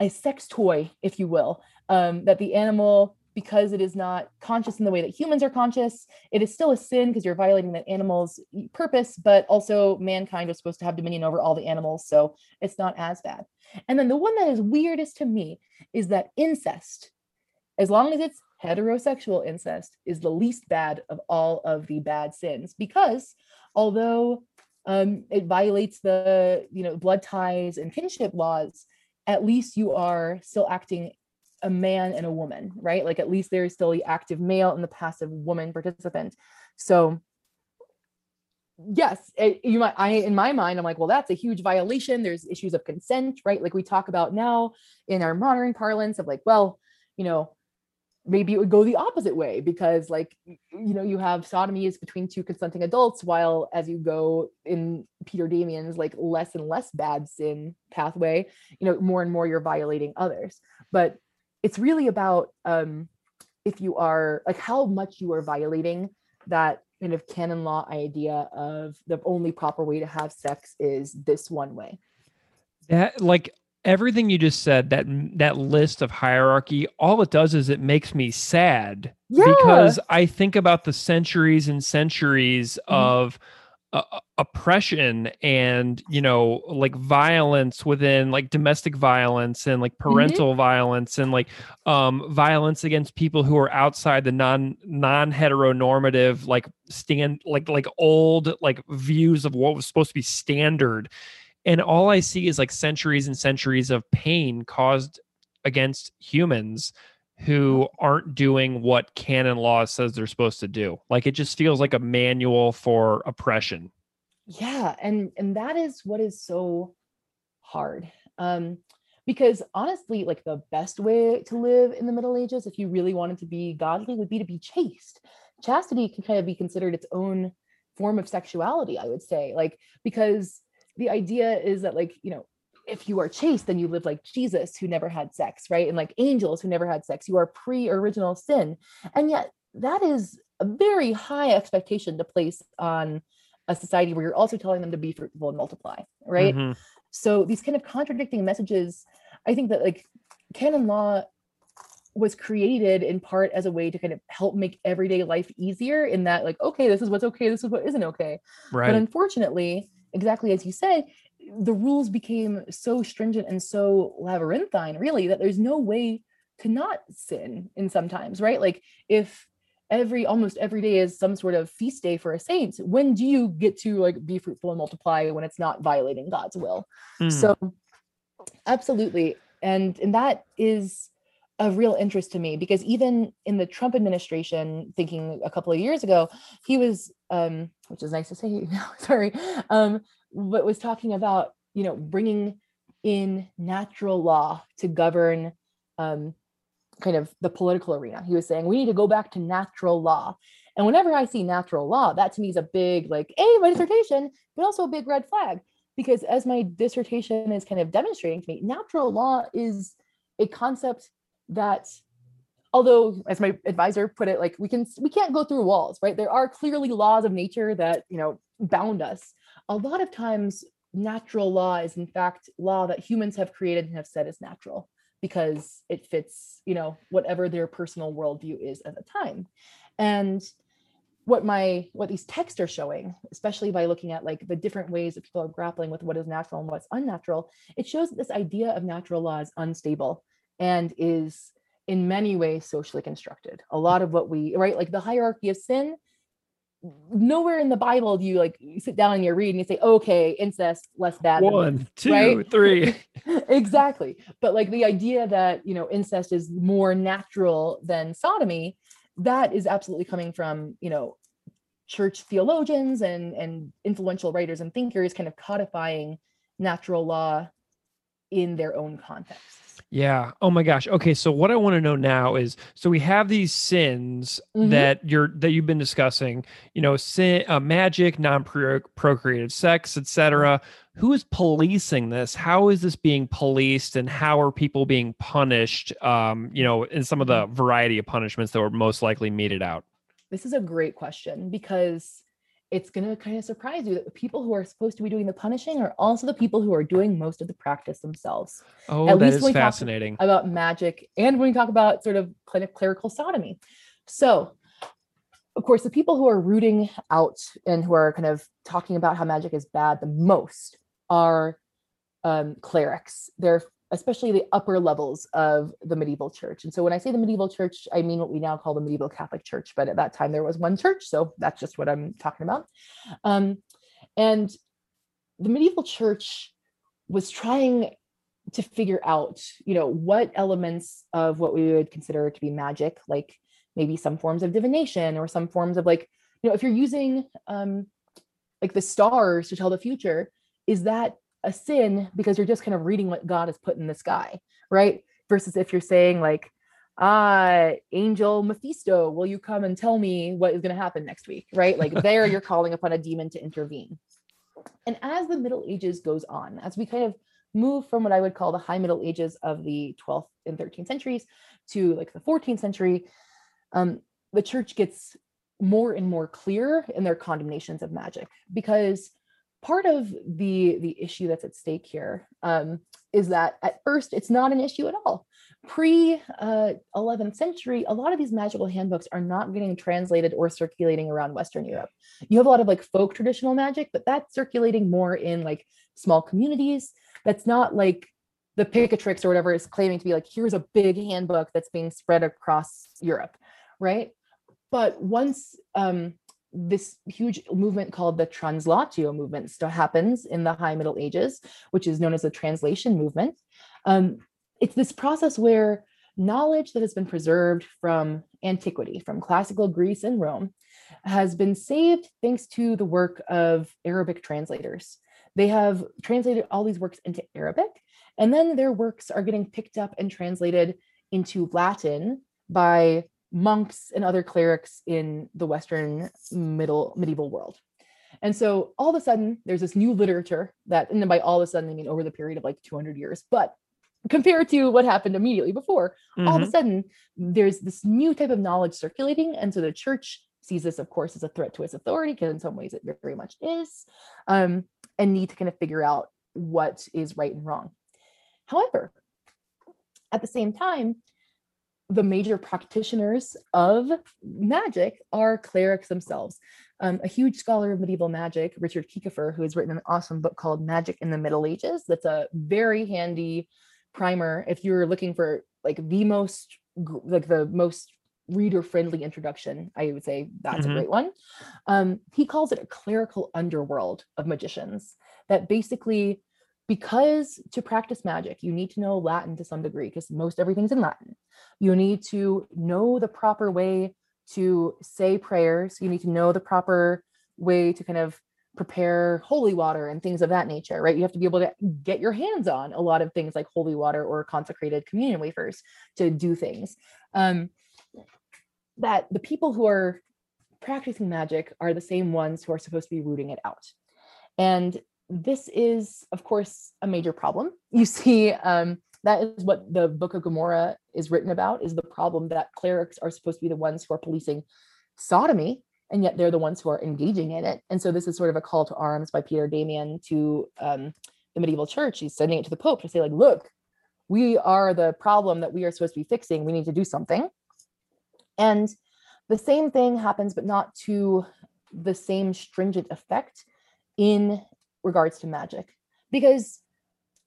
[SPEAKER 2] a sex toy, if you will, um, that the animal because it is not conscious in the way that humans are conscious, it is still a sin because you're violating that animal's purpose, but also mankind was supposed to have dominion over all the animals. So it's not as bad. And then the one that is weirdest to me is that incest, as long as it's heterosexual incest, is the least bad of all of the bad sins because although um, it violates the you know blood ties and kinship laws at least you are still acting a man and a woman, right? Like at least there's still the active male and the passive woman participant. So yes, it, you might I in my mind, I'm like, well, that's a huge violation. There's issues of consent, right? Like we talk about now in our modern parlance of like, well, you know, maybe it would go the opposite way because like you know you have sodomy is between two consenting adults while as you go in peter damian's like less and less bad sin pathway you know more and more you're violating others but it's really about um, if you are like how much you are violating that kind of canon law idea of the only proper way to have sex is this one way.
[SPEAKER 1] That like everything you just said that that list of hierarchy all it does is it makes me sad
[SPEAKER 2] yeah.
[SPEAKER 1] because i think about the centuries and centuries mm-hmm. of uh, oppression and you know like violence within like domestic violence and like
[SPEAKER 2] Mm-hmm.
[SPEAKER 1] parental violence and like um violence against people who are outside the non non heteronormative like stand like like old like views of what was supposed to be standard and all i see is like centuries and centuries of pain caused against humans who aren't doing what canon law says they're supposed to do. Like it just feels like a manual for oppression.
[SPEAKER 2] Yeah and and that is what is so hard um because honestly like the best way to live in the middle ages if you really wanted to be godly would be to be chaste. Chastity can kind of be considered its own form of sexuality i would say like because the idea is that like you know if you are chaste then you live like jesus who never had sex right? And like angels who never had sex. You are pre-original sin. And yet that is a very high expectation to place on a society where you're also telling them to be fruitful and multiply right?
[SPEAKER 1] Mhm.
[SPEAKER 2] so these kind of contradicting messages i think that like canon law was created in part as a way to kind of help make everyday life easier in that like okay this is what's okay this is what isn't okay.
[SPEAKER 1] Right.
[SPEAKER 2] but unfortunately exactly as you say the rules became so stringent and so labyrinthine really that there's no way to not sin in sometimes right? Like if every almost every day is some sort of feast day for a saint when do you get to like be fruitful and multiply when it's not violating god's will?
[SPEAKER 1] Mm.
[SPEAKER 2] so absolutely. And and that is of real interest to me because even in the trump administration thinking a couple of years ago he was um which is nice to say sorry um but was talking about you know bringing in natural law to govern um kind of the political arena. He was saying we need to go back to natural law. And whenever i see natural law that to me is a big like a my dissertation but also a big red flag. Because as my dissertation is kind of demonstrating to me natural law is a concept that although as my advisor put it like we can we can't go through walls right? There are clearly laws of nature that you know bound us a lot of times natural law is in fact law that humans have created and have said is natural because it fits you know whatever their personal worldview is at the time. And what my what these texts are showing especially by looking at like the different ways that people are grappling with what is natural and what's unnatural it shows that this idea of natural law is unstable and is in many ways socially constructed. A lot of what we right like the hierarchy of sin nowhere in the bible do you like you sit down and you read and you say okay incest less bad than
[SPEAKER 1] one two
[SPEAKER 2] right?
[SPEAKER 1] three.
[SPEAKER 2] Exactly. But like the idea that you know incest is more natural than sodomy that is absolutely coming from you know church theologians and and influential writers and thinkers kind of codifying natural law in their own contexts
[SPEAKER 1] Yeah. Oh my gosh. Okay. So what I want to know now is, so we have these sins
[SPEAKER 2] Mhm.
[SPEAKER 1] that you're that you've been discussing. You know, sin, uh, magic, non-procreative sex, etc. Who is policing this? How is this being policed, and how are people being punished? Um, you know, in some of the variety of punishments that were most likely meted out.
[SPEAKER 2] this is a great question because it's going to kind of surprise you that the people who are supposed to be doing the punishing are also the people who are doing most of the practice themselves
[SPEAKER 1] Oh,
[SPEAKER 2] At
[SPEAKER 1] that
[SPEAKER 2] least
[SPEAKER 1] is
[SPEAKER 2] when we talk-
[SPEAKER 1] fascinating.
[SPEAKER 2] about magic and when we talk about sort of of clerical sodomy. So, of course, the people who are rooting out and who are kind of talking about how magic is bad the most are um, clerics. They're especially the upper levels of the medieval church. And so when I say the medieval church, I mean what we now call the medieval Catholic Church, but at that time there was one church, so that's just what I'm talking about. Um, and the medieval church was trying to figure out, you know, what elements of what we would consider to be magic, like maybe some forms of divination or some forms of like, you know, if you're using um, like the stars to tell the future, is that a sin because you're just kind of reading what God has put in the sky, right? Versus if you're saying like, ah, angel Mephisto, will you come and tell me what is going to happen next week, right? Like there, you're calling upon a demon to intervene. And as the Middle Ages goes on, as we kind of move from what I would call the high Middle Ages of the 12th and 13th centuries to like the 14th century, um, the church gets more and more clear in their condemnations of magic because part of the the issue that's at stake here um, is that at first it's not an issue at all pre uh, 11th century, a lot of these magical handbooks are not getting translated or circulating around Western Europe. You have a lot of like folk traditional magic, but that's circulating more in like small communities. That's not like the Picatrix or whatever is claiming to be like, here's a big handbook that's being spread across Europe, right? But once um, this huge movement called the translatio movement still happens in the High Middle Ages, which is known as the translation movement. Um, it's this process where knowledge that has been preserved from antiquity, from classical Greece and Rome, has been saved thanks to the work of Arabic translators. They have translated all these works into Arabic, and then their works are getting picked up and translated into Latin by monks and other clerics in the Western middle medieval world. And so all of a sudden, there's this new literature that, and then by all of a sudden, I mean over the period of like 200 years, but compared to what happened immediately before, mm-hmm. all of a mm-hmm. sudden, there's this new type of knowledge circulating. And so the church sees this, of course, as a threat to its authority, because in some ways it very much is, um, and need to kind of figure out what is right and wrong. However, at the same time, the major practitioners of magic are clerics themselves. Um, a huge scholar of medieval magic, Richard Kieckhefer, who has written an awesome book called Magic in the Middle Ages. That's a very handy primer if you're looking for like the most like the most reader friendly introduction i would say that's mm-hmm. a great one um, he calls it a clerical underworld of magicians that basically because to practice magic you need to know latin to some degree because most everything's in latin you need to know the proper way to say prayers you need to know the proper way to kind of prepare holy water and things of that nature, right? You have to be able to get your hands on a lot of things like holy water or consecrated communion wafers to do things. Um, that the people who are practicing magic are the same ones who are supposed to be rooting it out. And this is, of course, a major problem. You see, um, that is what the Book of Gomorrah is written about: is the problem that clerics are supposed to be the ones who are policing sodomy and yet they're the ones who are engaging in it. And so this is sort of a call to arms by Peter Damian to um, the medieval church. He's sending it to the Pope to say, like, look, we are the problem that we are supposed to be fixing. We need to do something. And the same thing happens, but not to the same stringent effect in regards to magic. Because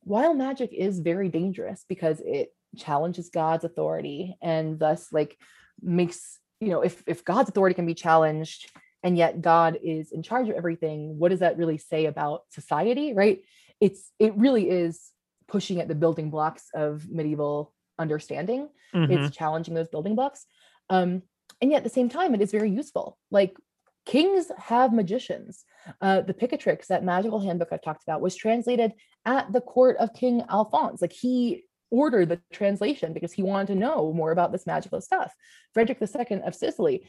[SPEAKER 2] while magic is very dangerous because it challenges God's authority and thus like makes you know if if god's authority can be challenged and yet god is in charge of everything what does that really say about society right it's it really is pushing at the building blocks of medieval understanding mm-hmm. it's challenging those building blocks um and yet at the same time it is very useful like kings have magicians uh, the picatrix that magical handbook I've talked about was translated at the court of king alphonse like he ordered the translation because he wanted to know more about this magical stuff. Frederick II of Sicily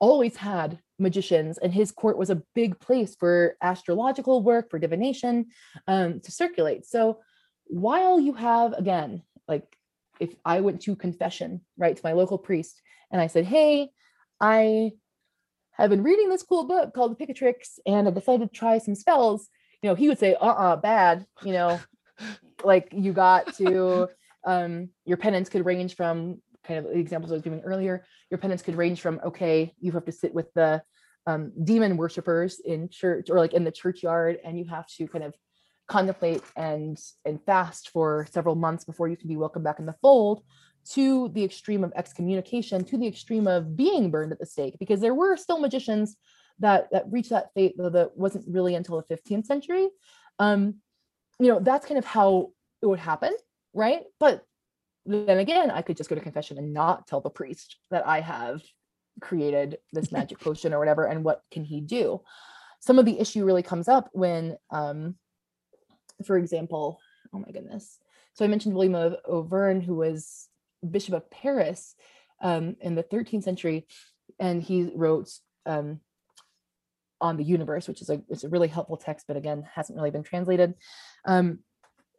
[SPEAKER 2] always had magicians, and his court was a big place for astrological work, for divination um, to circulate. So while you have, again, like if I went to confession, right, to my local priest, and I said, hey, I have been reading this cool book called The Picatrix, and I decided to try some spells, you know, he would say, uh-uh, bad, you know, like you got to um, your penance could range from kind of the examples I was giving earlier. Your penance could range from okay, you have to sit with the um, demon worshippers in church or like in the churchyard, and you have to kind of contemplate and and fast for several months before you can be welcomed back in the fold to the extreme of excommunication to the extreme of being burned at the stake because there were still magicians that that reached that fate though that wasn't really until the 15th century um you know that's kind of how it would happen right? But then again, I could just go to confession and not tell the priest that I have created this magic potion or whatever, and what can he do? Some of the issue really comes up when, um, for example, oh my goodness. So I mentioned William of Auvergne, who was Bishop of Paris um, in the 13th century, and he wrote um, on the universe, which is a it's a really helpful text, but again hasn't really been translated. Um,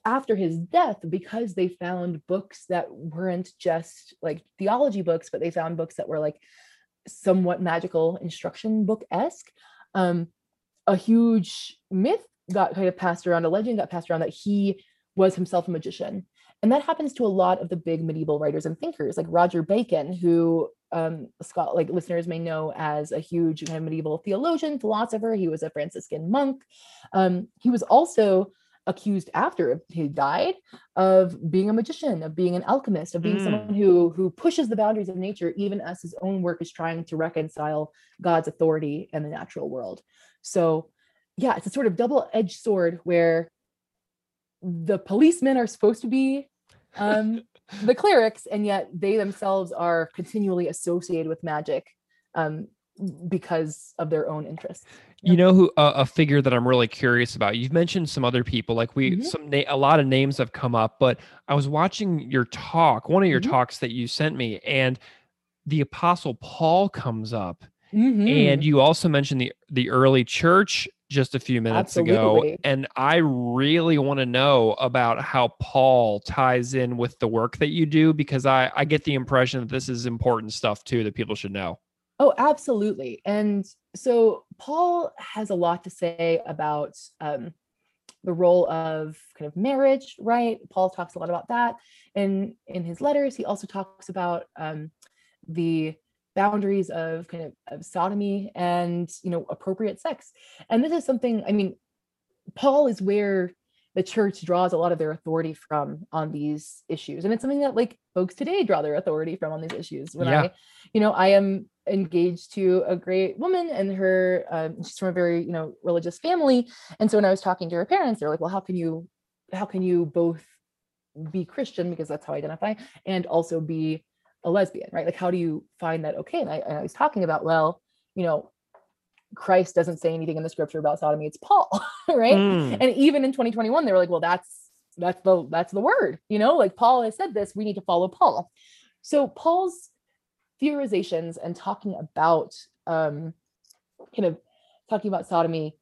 [SPEAKER 2] after his death because they found books that weren't just like theology books, but they found books that were like somewhat magical instruction book esque. Um, a huge myth got kind of passed around, a legend got passed around that he was himself a magician. And that happens to a lot of the big medieval writers and thinkers, like Roger Bacon, who um, Scott, like listeners may know as a huge kind of medieval theologian, philosopher. He was a Franciscan monk. Um, he was also accused after he died of being a magician, of being an alchemist, of being mm. someone who who pushes the boundaries of nature, even as his own work is trying to reconcile God's authority and the natural world. So, yeah, it's a sort of double-edged sword where the policemen are supposed to be um, the clerics, and yet they themselves are continually associated with magic um, because of their own interests.
[SPEAKER 1] You know who uh, a figure that I'm really curious about. You've mentioned some other people, like we mm-hmm. some na- a lot of names have come up, but I was watching your talk, one of your mm-hmm. talks that you sent me, and the Apostle Paul comes up, mm-hmm. and you also mentioned the the early church just a few minutes Absolutely. ago, and I really want to know about how Paul ties in with the work that you do because I I get the impression that this is important stuff too that people should know.
[SPEAKER 2] Oh, absolutely. And so Paul has a lot to say about um, the role of kind of marriage, right? Paul talks a lot about that. And in his letters, he also talks about um, the boundaries of kind of, of sodomy and you know appropriate sex. And this is something, I mean, Paul is where the church draws a lot of their authority from on these issues and it's something that like folks today draw their authority from on these issues when yeah. i you know i am engaged to a great woman and her uh, she's from a very you know religious family and so when i was talking to her parents they're like well how can you how can you both be christian because that's how i identify and also be a lesbian right like how do you find that okay and I, and I was talking about well you know Christ doesn't say anything in the scripture about sodomy. It's Paul, right? Mm. And even in 2021, they were like, well, that's that's the that's the word, you know, like Paul has said this, we need to follow Paul. So Paul's theorizations and talking about um kind of talking about sodomy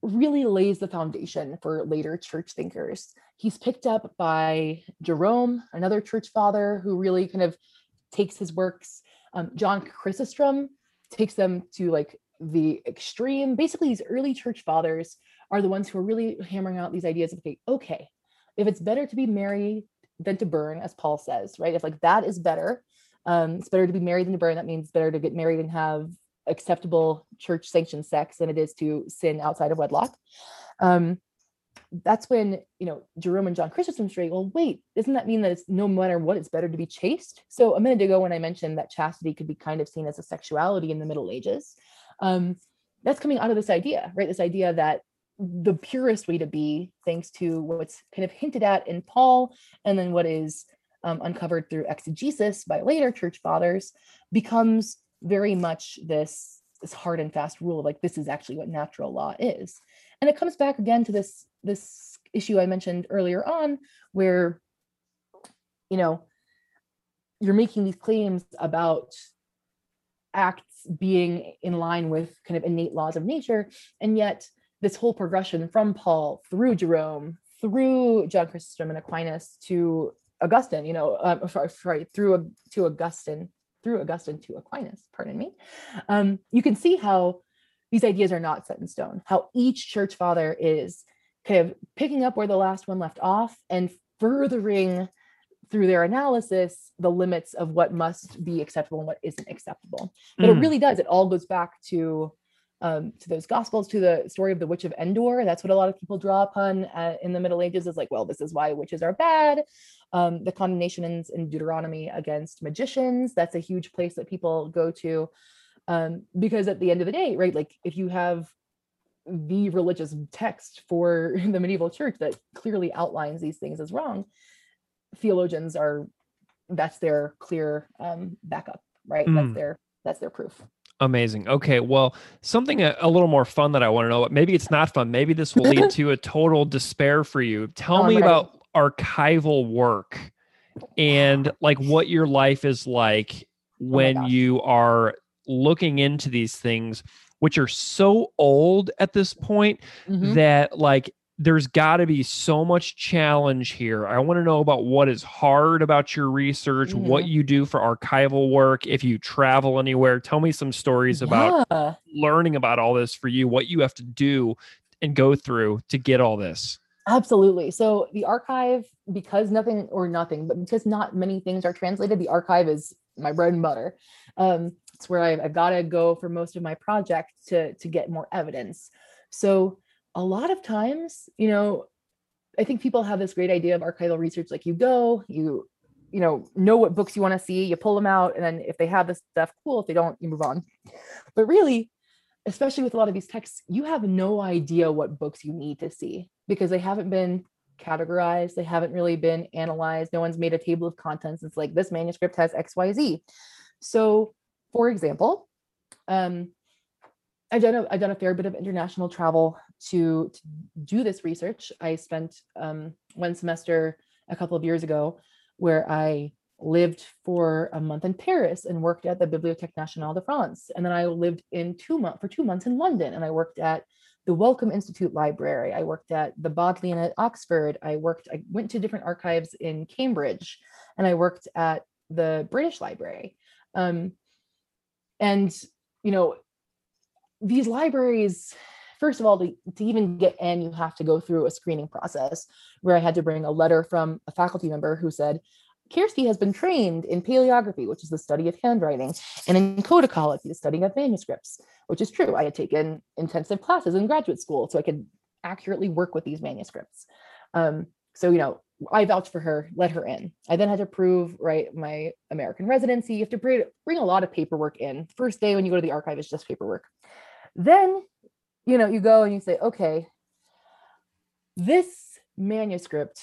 [SPEAKER 2] really lays the foundation for later church thinkers. He's picked up by Jerome, another church father who really kind of takes his works. Um, John Chrysostom takes them to like the extreme. Basically, these early church fathers are the ones who are really hammering out these ideas of okay, okay, if it's better to be married than to burn, as Paul says, right? If like that is better, um, it's better to be married than to burn. That means better to get married and have acceptable church sanctioned sex than it is to sin outside of wedlock. Um, that's when you know Jerome and John Chrysostom straight. Well, wait, doesn't that mean that it's no matter what, it's better to be chaste? So a minute ago, when I mentioned that chastity could be kind of seen as a sexuality in the Middle Ages, um, that's coming out of this idea, right? This idea that the purest way to be, thanks to what's kind of hinted at in Paul, and then what is um, uncovered through exegesis by later church fathers, becomes very much this this hard and fast rule of like this is actually what natural law is, and it comes back again to this this issue I mentioned earlier on, where you know you're making these claims about acts being in line with kind of innate laws of nature. And yet, this whole progression from Paul through Jerome, through John Chrysostom and Aquinas to Augustine, you know, um, sorry, through to Augustine, through Augustine to Aquinas, pardon me. Um, you can see how these ideas are not set in stone, how each church father is kind of picking up where the last one left off and furthering through their analysis the limits of what must be acceptable and what isn't acceptable. But mm. it really does. It all goes back to um, to those gospels, to the story of the witch of Endor. That's what a lot of people draw upon uh, in the Middle Ages. Is like, well, this is why witches are bad. Um, the condemnations in Deuteronomy against magicians. That's a huge place that people go to um, because at the end of the day, right? Like, if you have the religious text for the medieval church that clearly outlines these things as wrong theologians are that's their clear um, backup, right? Mm. That's hmm. their that's their proof.
[SPEAKER 1] Amazing. Okay, well, something a, a, little more fun that I want to know. Maybe it's not fun. Maybe this will lead to a total despair for you. Tell oh, me about archival work and like what your life is like oh when oh you are looking into these things which are so old at this point mm-hmm. that like there's got to be so much challenge here. I want to know about what is hard about your research, mm-hmm. what you do for archival work, if you travel anywhere. Tell me some stories about yeah. learning about all this for you, what you have to do and go through to get all this.
[SPEAKER 2] Absolutely. So the archive, because nothing or nothing, but because not many things are translated, the archive is my bread and butter. Um, where I've, I've got to go for most of my project to to get more evidence. So a lot of times, you know, I think people have this great idea of archival research. Like you go, you you know know what books you want to see, you pull them out, and then if they have this stuff, cool. If they don't, you move on. But really, especially with a lot of these texts, you have no idea what books you need to see because they haven't been categorized, they haven't really been analyzed. No one's made a table of contents. It's like this manuscript has XYZ. So, for example, um, I've done a, I've done a fair bit of international travel to, to do this research. I spent um, one semester a couple of years ago where I lived for a month in Paris and worked at the Bibliothèque Nationale de France. And then I lived in two months for two months in London and I worked at the Wellcome Institute Library. I worked at the Bodleian at Oxford. I worked, I went to different archives in Cambridge and I worked at the British Library. Um, and, you know, these libraries, first of all, to, to even get in, you have to go through a screening process where I had to bring a letter from a faculty member who said, Kersti has been trained in paleography, which is the study of handwriting, and in codicology, the study of manuscripts, which is true. I had taken intensive classes in graduate school so I could accurately work with these manuscripts. Um, so, you know, I vouched for her, let her in. I then had to prove, right, my American residency. You have to bring, bring a lot of paperwork in. First day when you go to the archive is just paperwork. Then, you know, you go and you say, okay, this manuscript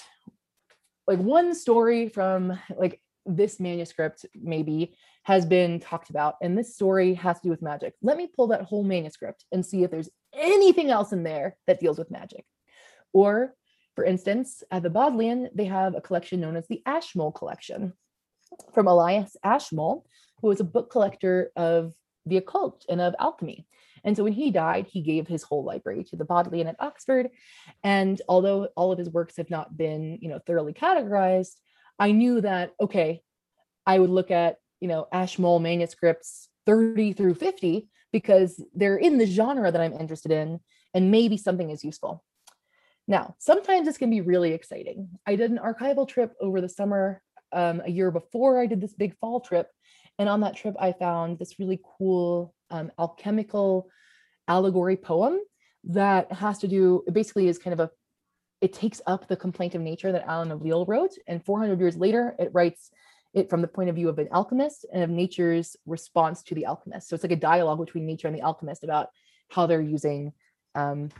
[SPEAKER 2] like one story from like this manuscript maybe has been talked about and this story has to do with magic let me pull that whole manuscript and see if there's anything else in there that deals with magic or for instance at the bodleian they have a collection known as the ashmole collection from elias ashmole who was a book collector of the occult and of alchemy and so when he died, he gave his whole library to the Bodleian at Oxford. And although all of his works have not been, you know, thoroughly categorized, I knew that, okay, I would look at, you know, Ashmole manuscripts 30 through 50 because they're in the genre that I'm interested in and maybe something is useful. Now, sometimes this can be really exciting. I did an archival trip over the summer um, a year before I did this big fall trip. And on that trip, I found this really cool um, alchemical allegory poem that has to do, it basically is kind of a, it takes up the complaint of nature that Alan of Lille wrote. And 400 years later, it writes it from the point of view of an alchemist and of nature's response to the alchemist. So it's like a dialogue between nature and the alchemist about how they're using, um,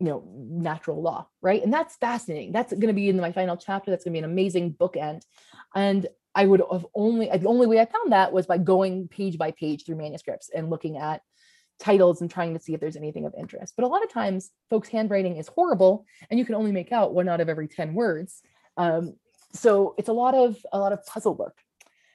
[SPEAKER 2] you know, natural law, right? And that's fascinating. That's going to be in my final chapter. That's going to be an amazing bookend. And I would have only the only way I found that was by going page by page through manuscripts and looking at titles and trying to see if there's anything of interest. But a lot of times, folks' handwriting is horrible, and you can only make out one out of every ten words. Um, so it's a lot of a lot of puzzle work.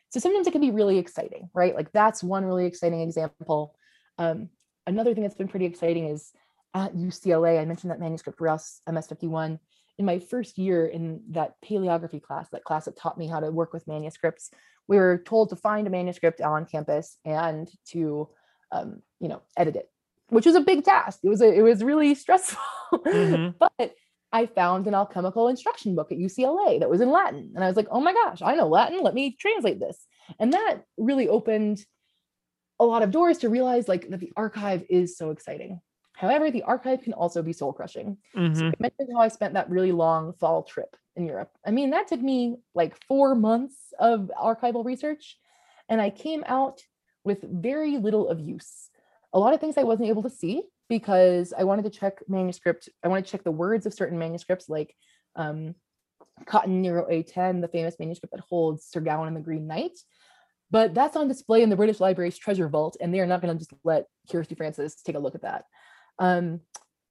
[SPEAKER 2] So sometimes it can be really exciting, right? Like that's one really exciting example. Um, another thing that's been pretty exciting is at UCLA. I mentioned that manuscript Rouse MS51 in my first year in that paleography class, that class that taught me how to work with manuscripts, we were told to find a manuscript on campus and to, um, you know, edit it, which was a big task. It was a, it was really stressful, mm-hmm. but I found an alchemical instruction book at UCLA that was in Latin, and I was like, oh my gosh, I know Latin. Let me translate this, and that really opened a lot of doors to realize like that the archive is so exciting However, the archive can also be soul crushing. Mm-hmm. So I mentioned how I spent that really long fall trip in Europe. I mean, that took me like four months of archival research, and I came out with very little of use. A lot of things I wasn't able to see because I wanted to check manuscript. I wanted to check the words of certain manuscripts, like um, Cotton Nero A10, the famous manuscript that holds Sir Gawain and the Green Knight. But that's on display in the British Library's treasure vault, and they are not going to just let Kersti Francis take a look at that. Um,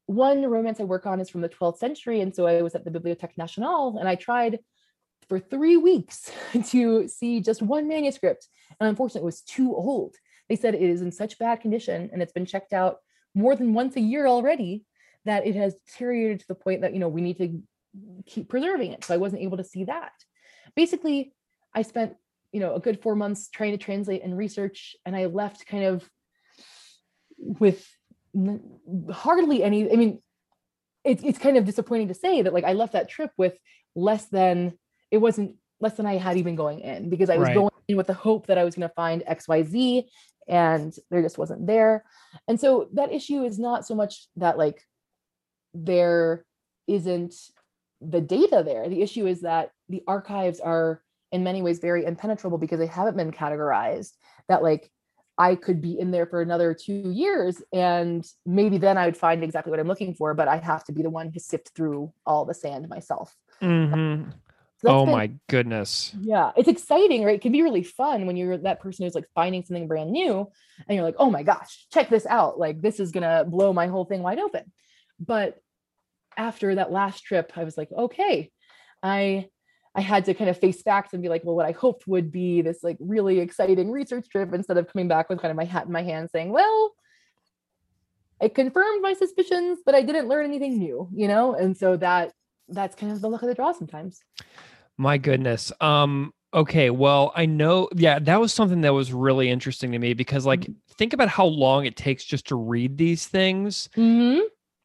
[SPEAKER 2] one romance I work on is from the 12th century. And so I was at the Bibliothèque Nationale and I tried for three weeks to see just one manuscript. And unfortunately, it was too old. They said it is in such bad condition and it's been checked out more than once a year already that it has deteriorated to the point that, you know, we need to keep preserving it. So I wasn't able to see that. Basically, I spent, you know, a good four months trying to translate and research, and I left kind of with hardly any i mean it's it's kind of disappointing to say that like I left that trip with less than it wasn't less than I had even going in because I was
[SPEAKER 1] Right.
[SPEAKER 2] going in with the hope that I was going to find XYZ and there just wasn't there. And so that issue is not so much that like there isn't the data there. The issue is that the archives are in many ways very impenetrable because they haven't been categorized. That like I could be in there for another two years and maybe then I would find exactly what I'm looking for, but I have to be the one to sift through all the sand myself.
[SPEAKER 1] Mhm.
[SPEAKER 2] So
[SPEAKER 1] Oh
[SPEAKER 2] been-
[SPEAKER 1] my goodness.
[SPEAKER 2] yeah, it's exciting, right? It can be really fun when you're that person who's like finding something brand new and you're like, oh my gosh, check this out. Like, this is going to blow my whole thing wide open. But after that last trip, I was like, okay, I. I had to kind of face facts and be like, well, what I hoped would be this like really exciting research trip instead of coming back with kind of my hat in my hand saying, well, it confirmed my suspicions, but I didn't learn anything new, you know? And so that that's kind of the luck of the draw sometimes.
[SPEAKER 1] My goodness. Um okay, well, I know yeah, that was something that was really interesting to me because like think about how long it takes just to read these things.
[SPEAKER 2] Mm-hmm.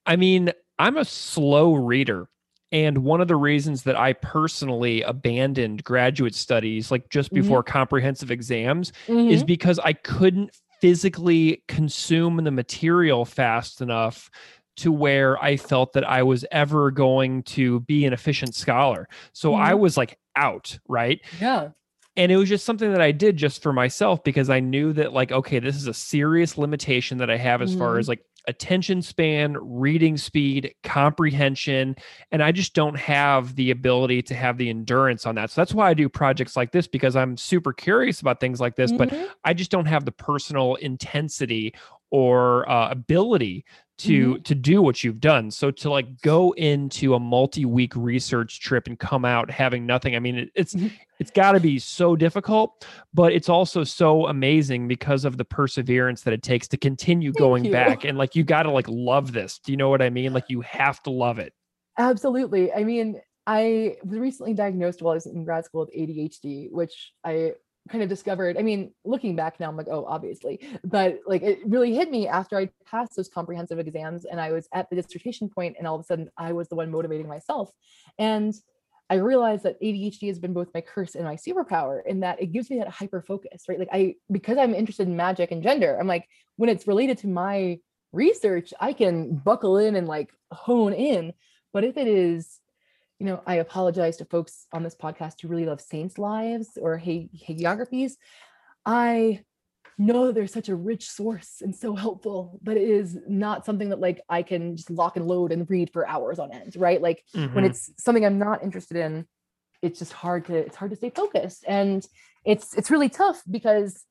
[SPEAKER 1] I mean, I'm a slow reader. And one of the reasons that I personally abandoned graduate studies like just
[SPEAKER 2] Mhm.
[SPEAKER 1] before comprehensive exams
[SPEAKER 2] Mm-hmm.
[SPEAKER 1] is because I couldn't physically consume the material fast enough to where I felt that I was ever going to be an efficient scholar. So I
[SPEAKER 2] Mhm.
[SPEAKER 1] was like out, right?
[SPEAKER 2] yeah.
[SPEAKER 1] And it was just something that I did just for myself because I knew that, like, okay, this is a serious limitation that I have as far
[SPEAKER 2] Mhm.
[SPEAKER 1] as like attention span, reading speed, comprehension. And I just don't have the ability to have the endurance on that. So that's why I do projects like this because I'm super curious about things like this, but
[SPEAKER 2] Mhm.
[SPEAKER 1] I just don't have the personal intensity or uh, ability to to do what you've done. So to like go into a multi-week research trip and come out having nothing, I mean, it, it's
[SPEAKER 2] Mhm.
[SPEAKER 1] it's got to be so difficult, but it's also so amazing because of the perseverance that it takes to continue going
[SPEAKER 2] you.
[SPEAKER 1] back. And like you got to like love this. Do you know what I mean? Like you have to love it.
[SPEAKER 2] Absolutely. I mean, I was recently diagnosed while I was in grad school with ADHD, which I kind of discovered. I mean, looking back now, I'm like, oh, obviously, but like it really hit me after I passed those comprehensive exams and I was at the dissertation point, and all of a sudden I was the one motivating myself. And I realized that ADHD has been both my curse and my superpower in that it gives me that hyper focus, right? Like I, because I'm interested in magic and gender, I'm like, when it's related to my research, I can buckle in and like hone in. But if it is, you know, I apologize to folks on this podcast who really love saints' lives or ha- hagiographies. I know that there's such a rich source and so helpful, but it is not something that like I can just lock and load and read for hours on end, right? Like when
[SPEAKER 1] Mhm.
[SPEAKER 2] it's something I'm not interested in, it's just hard to it's hard to stay focused. And it's it's really tough because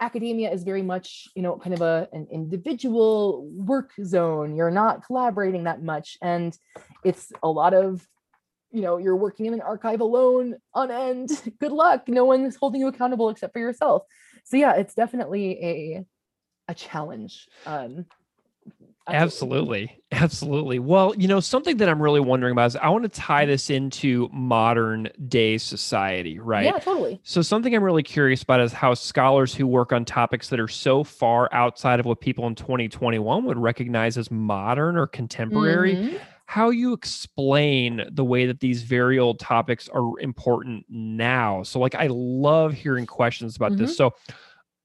[SPEAKER 2] academia is very much, you know, kind of a an individual work zone. You're not collaborating that much. And it's a lot of you know you're working in an archive alone on end good luck no one's holding you accountable except for yourself so yeah it's definitely a a challenge um
[SPEAKER 1] Absolutely. Absolutely. Well, you know, something that I'm really wondering about is I want to tie
[SPEAKER 2] Mm-hmm.
[SPEAKER 1] this into modern day society, right?
[SPEAKER 2] yeah totally
[SPEAKER 1] So, something I'm really curious about is how scholars who work on topics that are so far outside of what people in 2021 would recognize as modern or contemporary,
[SPEAKER 2] Mhm.
[SPEAKER 1] How you explain the way that these very old topics are important now. So, like, I love hearing questions about
[SPEAKER 2] Mm-hmm.
[SPEAKER 1] this. So,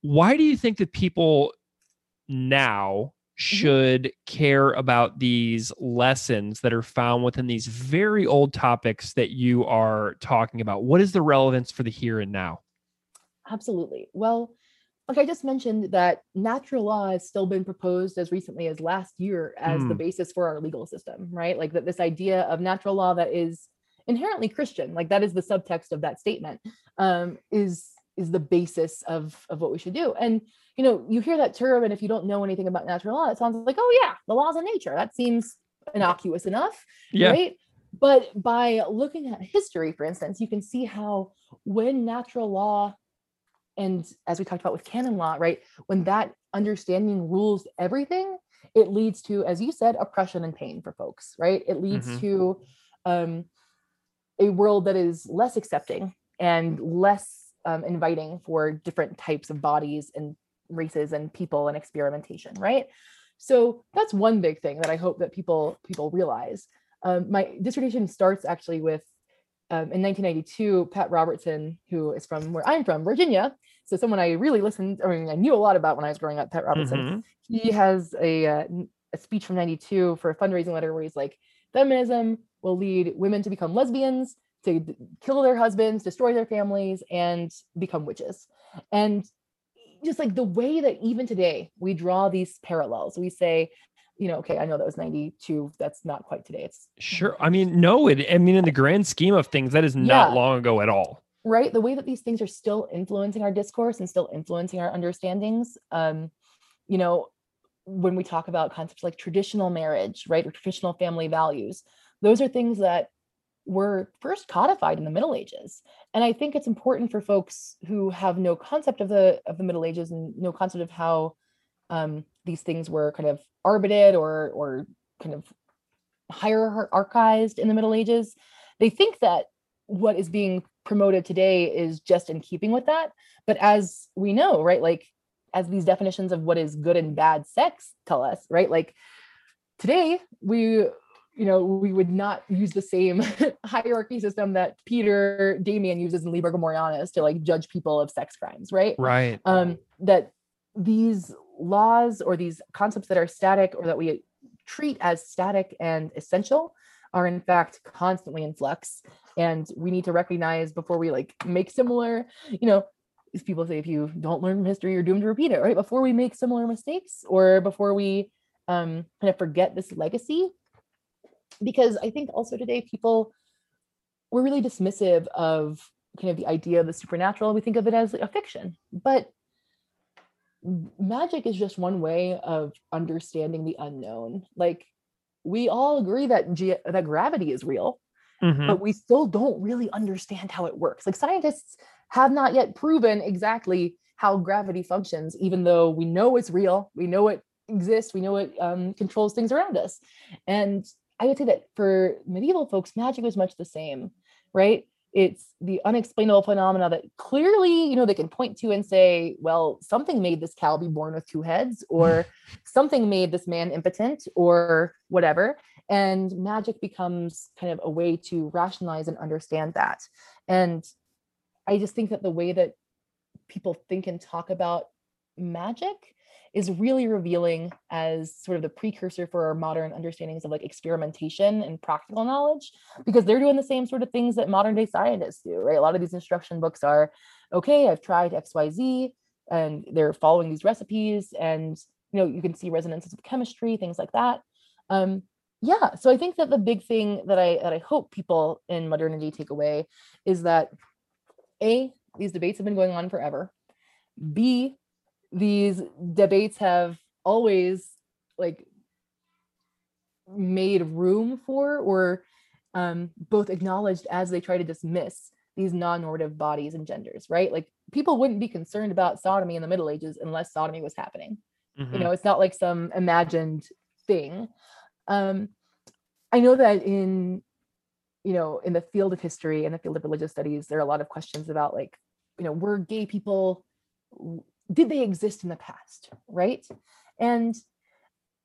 [SPEAKER 1] why do you think that people now
[SPEAKER 2] Mm-hmm.
[SPEAKER 1] should care about these lessons that are found within these very old topics that you are talking about? What is the relevance for the here and now?
[SPEAKER 2] Absolutely. Well, like I just mentioned, that natural law has still been proposed as recently as last year as the
[SPEAKER 1] Mm.
[SPEAKER 2] basis for our legal system, right? Like that this idea of natural law that is inherently Christian, like that is the subtext of that statement, um, is is the basis of of what we should do. And you know, you hear that term, and if you don't know anything about natural law, it sounds like, oh yeah, the laws of nature. That seems innocuous enough
[SPEAKER 1] Yeah.
[SPEAKER 2] right? But by looking at history, for instance, you can see how when natural law and as we talked about with canon law, right, when that understanding rules everything, it leads to, as you said, oppression and pain for folks, right? It leads
[SPEAKER 1] Mhm.
[SPEAKER 2] to um, a world that is less accepting and less um, inviting for different types of bodies and races and people and experimentation, right? So that's one big thing that I hope that people people realize. Um, my dissertation starts actually with um, in 1992, Pat Robertson, who is from where I'm from, Virginia, so someone I really listened, I mean, I knew a lot about when I was growing up, Pat Robertson. Mm-hmm. He has a, uh, a speech from 92 for a fundraising letter where he's like, feminism will lead women to become lesbians, to d- kill their husbands, destroy their families, and become witches. And just like the way that even today we draw these parallels, we say, you know, okay, I know that was 92. That's not quite today. It's
[SPEAKER 1] sure. I mean, no, it, I mean, in the grand scheme of things, that is not yeah. long ago at all
[SPEAKER 2] right the way that these things are still influencing our discourse and still influencing our understandings um you know when we talk about concepts like traditional marriage right or traditional family values those are things that were first codified in the middle ages and i think it's important for folks who have no concept of the of the middle ages and no concept of how um, these things were kind of arbited or or kind of hierarchized in the middle ages they think that what is being promoted today is just in keeping with that. But as we know, right, like as these definitions of what is good and bad sex tell us, right, like today we you know, we would not use the same hierarchy system that Peter Damian uses in Liber Gomorrhianus to like judge people of sex crimes, right?
[SPEAKER 1] Right.
[SPEAKER 2] Um, that these laws or these concepts that are static or that we treat as static and essential are in fact constantly in flux. And we need to recognize before we like make similar you know people say if you don't learn from history you're doomed to repeat it right? Before we make similar mistakes or before we um, kind of forget this legacy. Because i think also today people we're really dismissive of kind of the idea of the supernatural. We think of it as a fiction. But magic is just one way of understanding the unknown like we all agree that ge- that gravity is real mm-hmm. but we still don't really understand how it works. Like scientists have not yet proven exactly how gravity functions, even though we know it's real, we know it exists, we know it um, controls things around us. And I would say that for medieval folks, magic was much the same, right? It's the unexplainable phenomena that clearly, you know, they can point to and say, well, something made this cow be born with two heads, or something made this man impotent, or whatever. And magic becomes kind of a way to rationalize and understand that. And i just think that the way that people think and talk about magic is really revealing as sort of the precursor for our modern understandings of like experimentation and practical knowledge because they're doing the same sort of things that modern day scientists do right? A lot of these instruction books are okay i've tried xyz and they're following these recipes and you know you can see resonances of chemistry things like that. Um, yeah so i think that the big thing that i that i hope people in modernity take away is that a these debates have been going on forever. B these debates have always like made room for or um, both acknowledged as they try to dismiss these non-normative bodies and genders right? Like people wouldn't be concerned about sodomy in the middle ages unless sodomy was happening. Mm-hmm. you know it's not like some imagined thing. Um, I know that in, you know, in the field of history and the field of religious studies, there are a lot of questions about like, you know, were gay people, did they exist in the past, right? And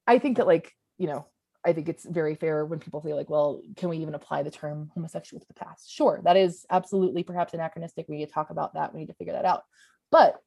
[SPEAKER 2] I think that like, you know, I think it's very fair when people say like, well, can we even apply the term homosexual to the past? Sure, that is absolutely perhaps anachronistic. We need to talk about that. We need to figure that out. But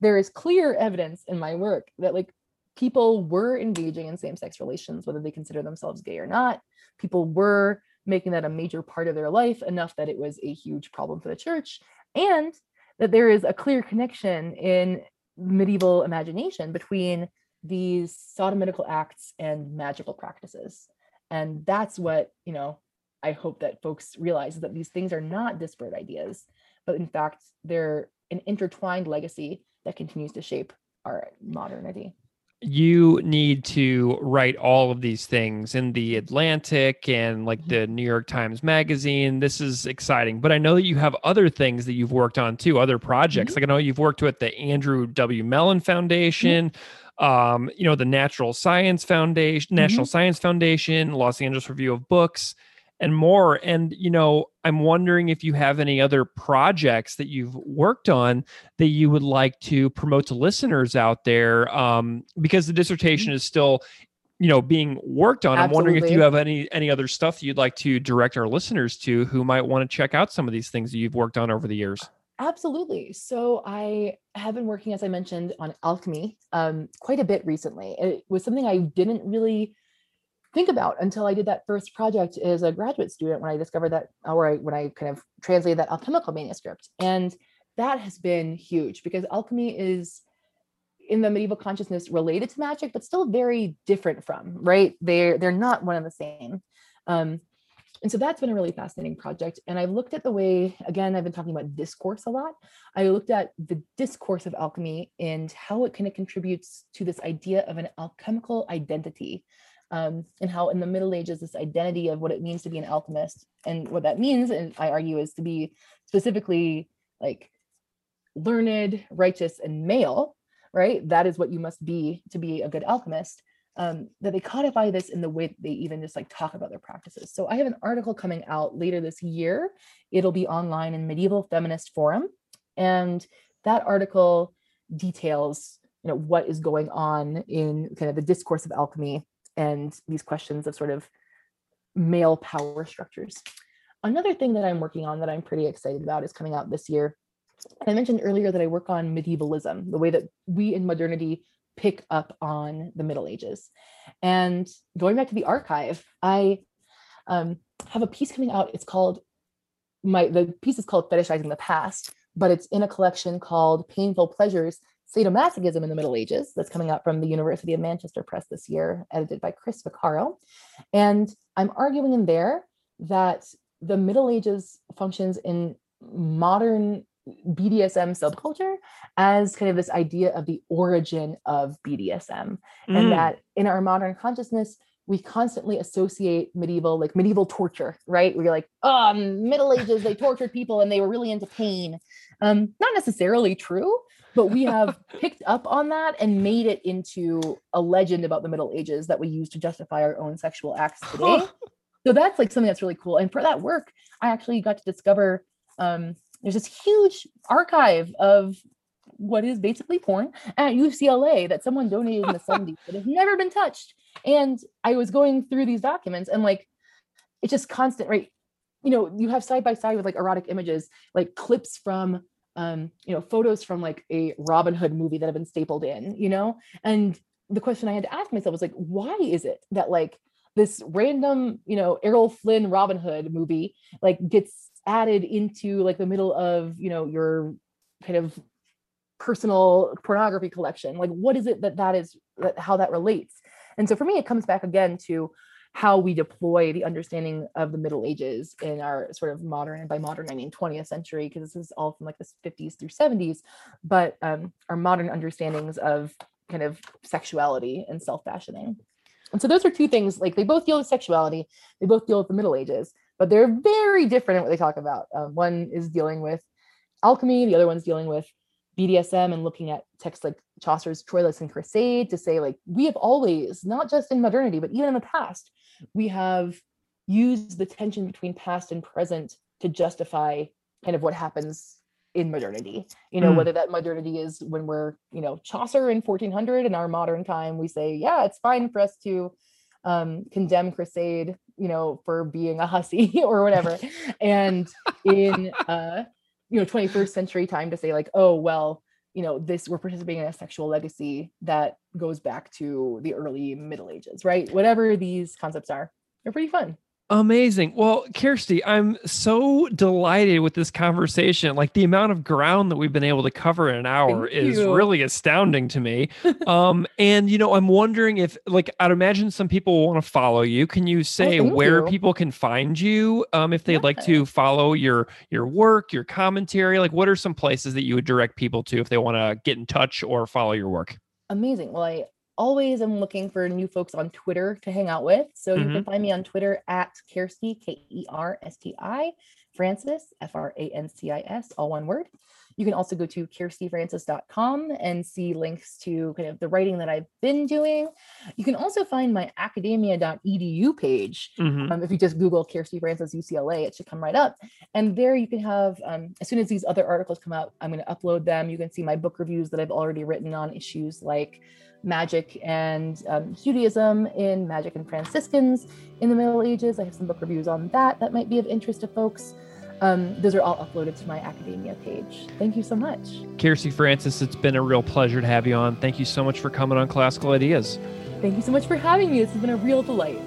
[SPEAKER 2] there is clear evidence in my work that like people were engaging in same-sex relations whether they consider themselves gay or not people were making that a major part of their life enough that it was a huge problem for the church and that there is a clear connection in medieval imagination between these sodomitical acts and magical practices. And that's what you know i hope that folks realize that these things are not disparate ideas but in fact they're an intertwined legacy that continues to shape our modernity
[SPEAKER 1] you need to write all of these things in the Atlantic and like mm-hmm. the New York Times Magazine. This is exciting. But I know that you have other things that you've worked on too, other projects. Mm-hmm. Like I know you've worked with the Andrew W. Mellon Foundation, mm-hmm. um, you know, the Natural Science Foundation, National mm-hmm. Science Foundation, Los Angeles Review of Books. And more. And, you know, I'm wondering if you have any other projects that you've worked on that you would like to promote to listeners out there, um, because the dissertation is still you know being worked on. I'm wondering if you have any any other stuff that you'd like to direct our listeners to who might want to check out some of these things that you've worked on over the years.
[SPEAKER 2] Absolutely. So i have been working as i mentioned on alchemy um, quite a bit recently. It was something i didn't really think about until I did that first project as a graduate student when I discovered that, or I, when I kind of translated that alchemical manuscript. And that has been huge because alchemy is in the medieval consciousness related to magic, but still very different from, right? They're they're not one and the same. Um, and so that's been a really fascinating project. And I've looked at the way, again, I've been talking about discourse a lot. I looked at the discourse of alchemy and how it kind of contributes to this idea of an alchemical identity um, and how in the Middle Ages, this identity of what it means to be an alchemist and what that means, and I argue, is to be specifically like learned, righteous, and male, right? That is what you must be to be a good alchemist. Um, that they codify this in the way they even just like talk about their practices. So I have an article coming out later this year. It'll be online in Medieval Feminist Forum, and that article details you know what is going on in kind of the discourse of alchemy and these questions of sort of male power structures. Another thing that I'm working on that I'm pretty excited about is coming out this year. I mentioned earlier that I work on medievalism, the way that we in modernity pick up on the Middle Ages. And going back to the archive, I um, have a piece coming out. It's called my the piece is called Fetishizing the Past, but it's in a collection called Painful Pleasures Sadomasochism in the Middle Ages, that's coming out from the University of Manchester Press this year, edited by Chris Vaccaro. And I'm arguing in there that the Middle Ages functions in modern BDSM subculture as kind of this idea of the origin of BDSM. Mm. And that in our modern consciousness, we constantly associate medieval, like medieval torture, right? We're like, oh, Middle Ages, they tortured people and they were really into pain. Um, not necessarily true, but we have picked up on that and made it into a legend about the Middle Ages that we use to justify our own sexual acts today. so that's like something that's really cool. And for that work, I actually got to discover um, there's this huge archive of what is basically porn at UCLA that someone donated in the 70s that has never been touched. And I was going through these documents and like it's just constant, right? You know, you have side by side with like erotic images, like clips from um, you know, photos from like a Robin Hood movie that have been stapled in, you know? And the question I had to ask myself was like, why is it that like this random, you know, Errol Flynn Robin Hood movie like gets added into like the middle of, you know, your kind of personal pornography collection? Like, what is it that that is, that, how that relates? And so for me, it comes back again to how we deploy the understanding of the Middle Ages in our sort of modern, and by modern I mean 20th century, because this is all from like the 50s through 70s, but um, our modern understandings of kind of sexuality and self-fashioning. And so those are two things, like they both deal with sexuality, they both deal with the Middle Ages, but they're very different in what they talk about. Um, one is dealing with alchemy, the other one's dealing with BDSM and looking at texts like Chaucer's Troilus and Criseyde to say, like, we have always, not just in modernity, but even in the past, we have used the tension between past and present to justify kind of what happens in modernity you know mm. whether that modernity is when we're you know chaucer in 1400 in our modern time we say yeah it's fine for us to um, condemn Criseyde, you know for being a hussy or whatever and in uh you know 21st century time to say like oh well you know this we're participating in a sexual legacy that goes back to the early middle ages right? Whatever these concepts are they're pretty fun
[SPEAKER 1] Amazing. Well, Kersti, I'm so delighted with this conversation. Like the amount of ground that we've been able to cover in an hour Thank is you. really astounding to me. um, and you know, I'm wondering if, like, I'd imagine some people want to follow you. Can you oh, say oh, where you. people can find you um, if they'd yeah. like to follow your your work, your commentary? Like, what are some places that you would direct people to if they want to get in touch or follow your work?
[SPEAKER 2] Amazing. Well, I always am looking for new folks on Twitter to hang out with. So mm-hmm. you can mm-hmm. find me on Twitter at Kersti, K E R S T I, Francis, F R A N C I S, all one word. You can also go to kerstifrancis.com and see links to kind of the writing that I've been doing. You can also find my academia.edu page.
[SPEAKER 1] Mhm.
[SPEAKER 2] Um, if you just Google Kersti Francis UCLA, it should come right up. And there you can have, um, as soon as these other articles come out, I'm going to upload them. You can see my book reviews that I've already written on issues like magic and um, Judaism in Magic and Franciscans in the Middle Ages. I have some book reviews on that that might be of interest to folks. Um, those are all uploaded to my academia page. Thank you so much.
[SPEAKER 1] Kersti Francis, it's been a real pleasure to have you on. Thank you so much for coming on Classical Ideas.
[SPEAKER 2] Thank you so much for having me. This has been a real delight.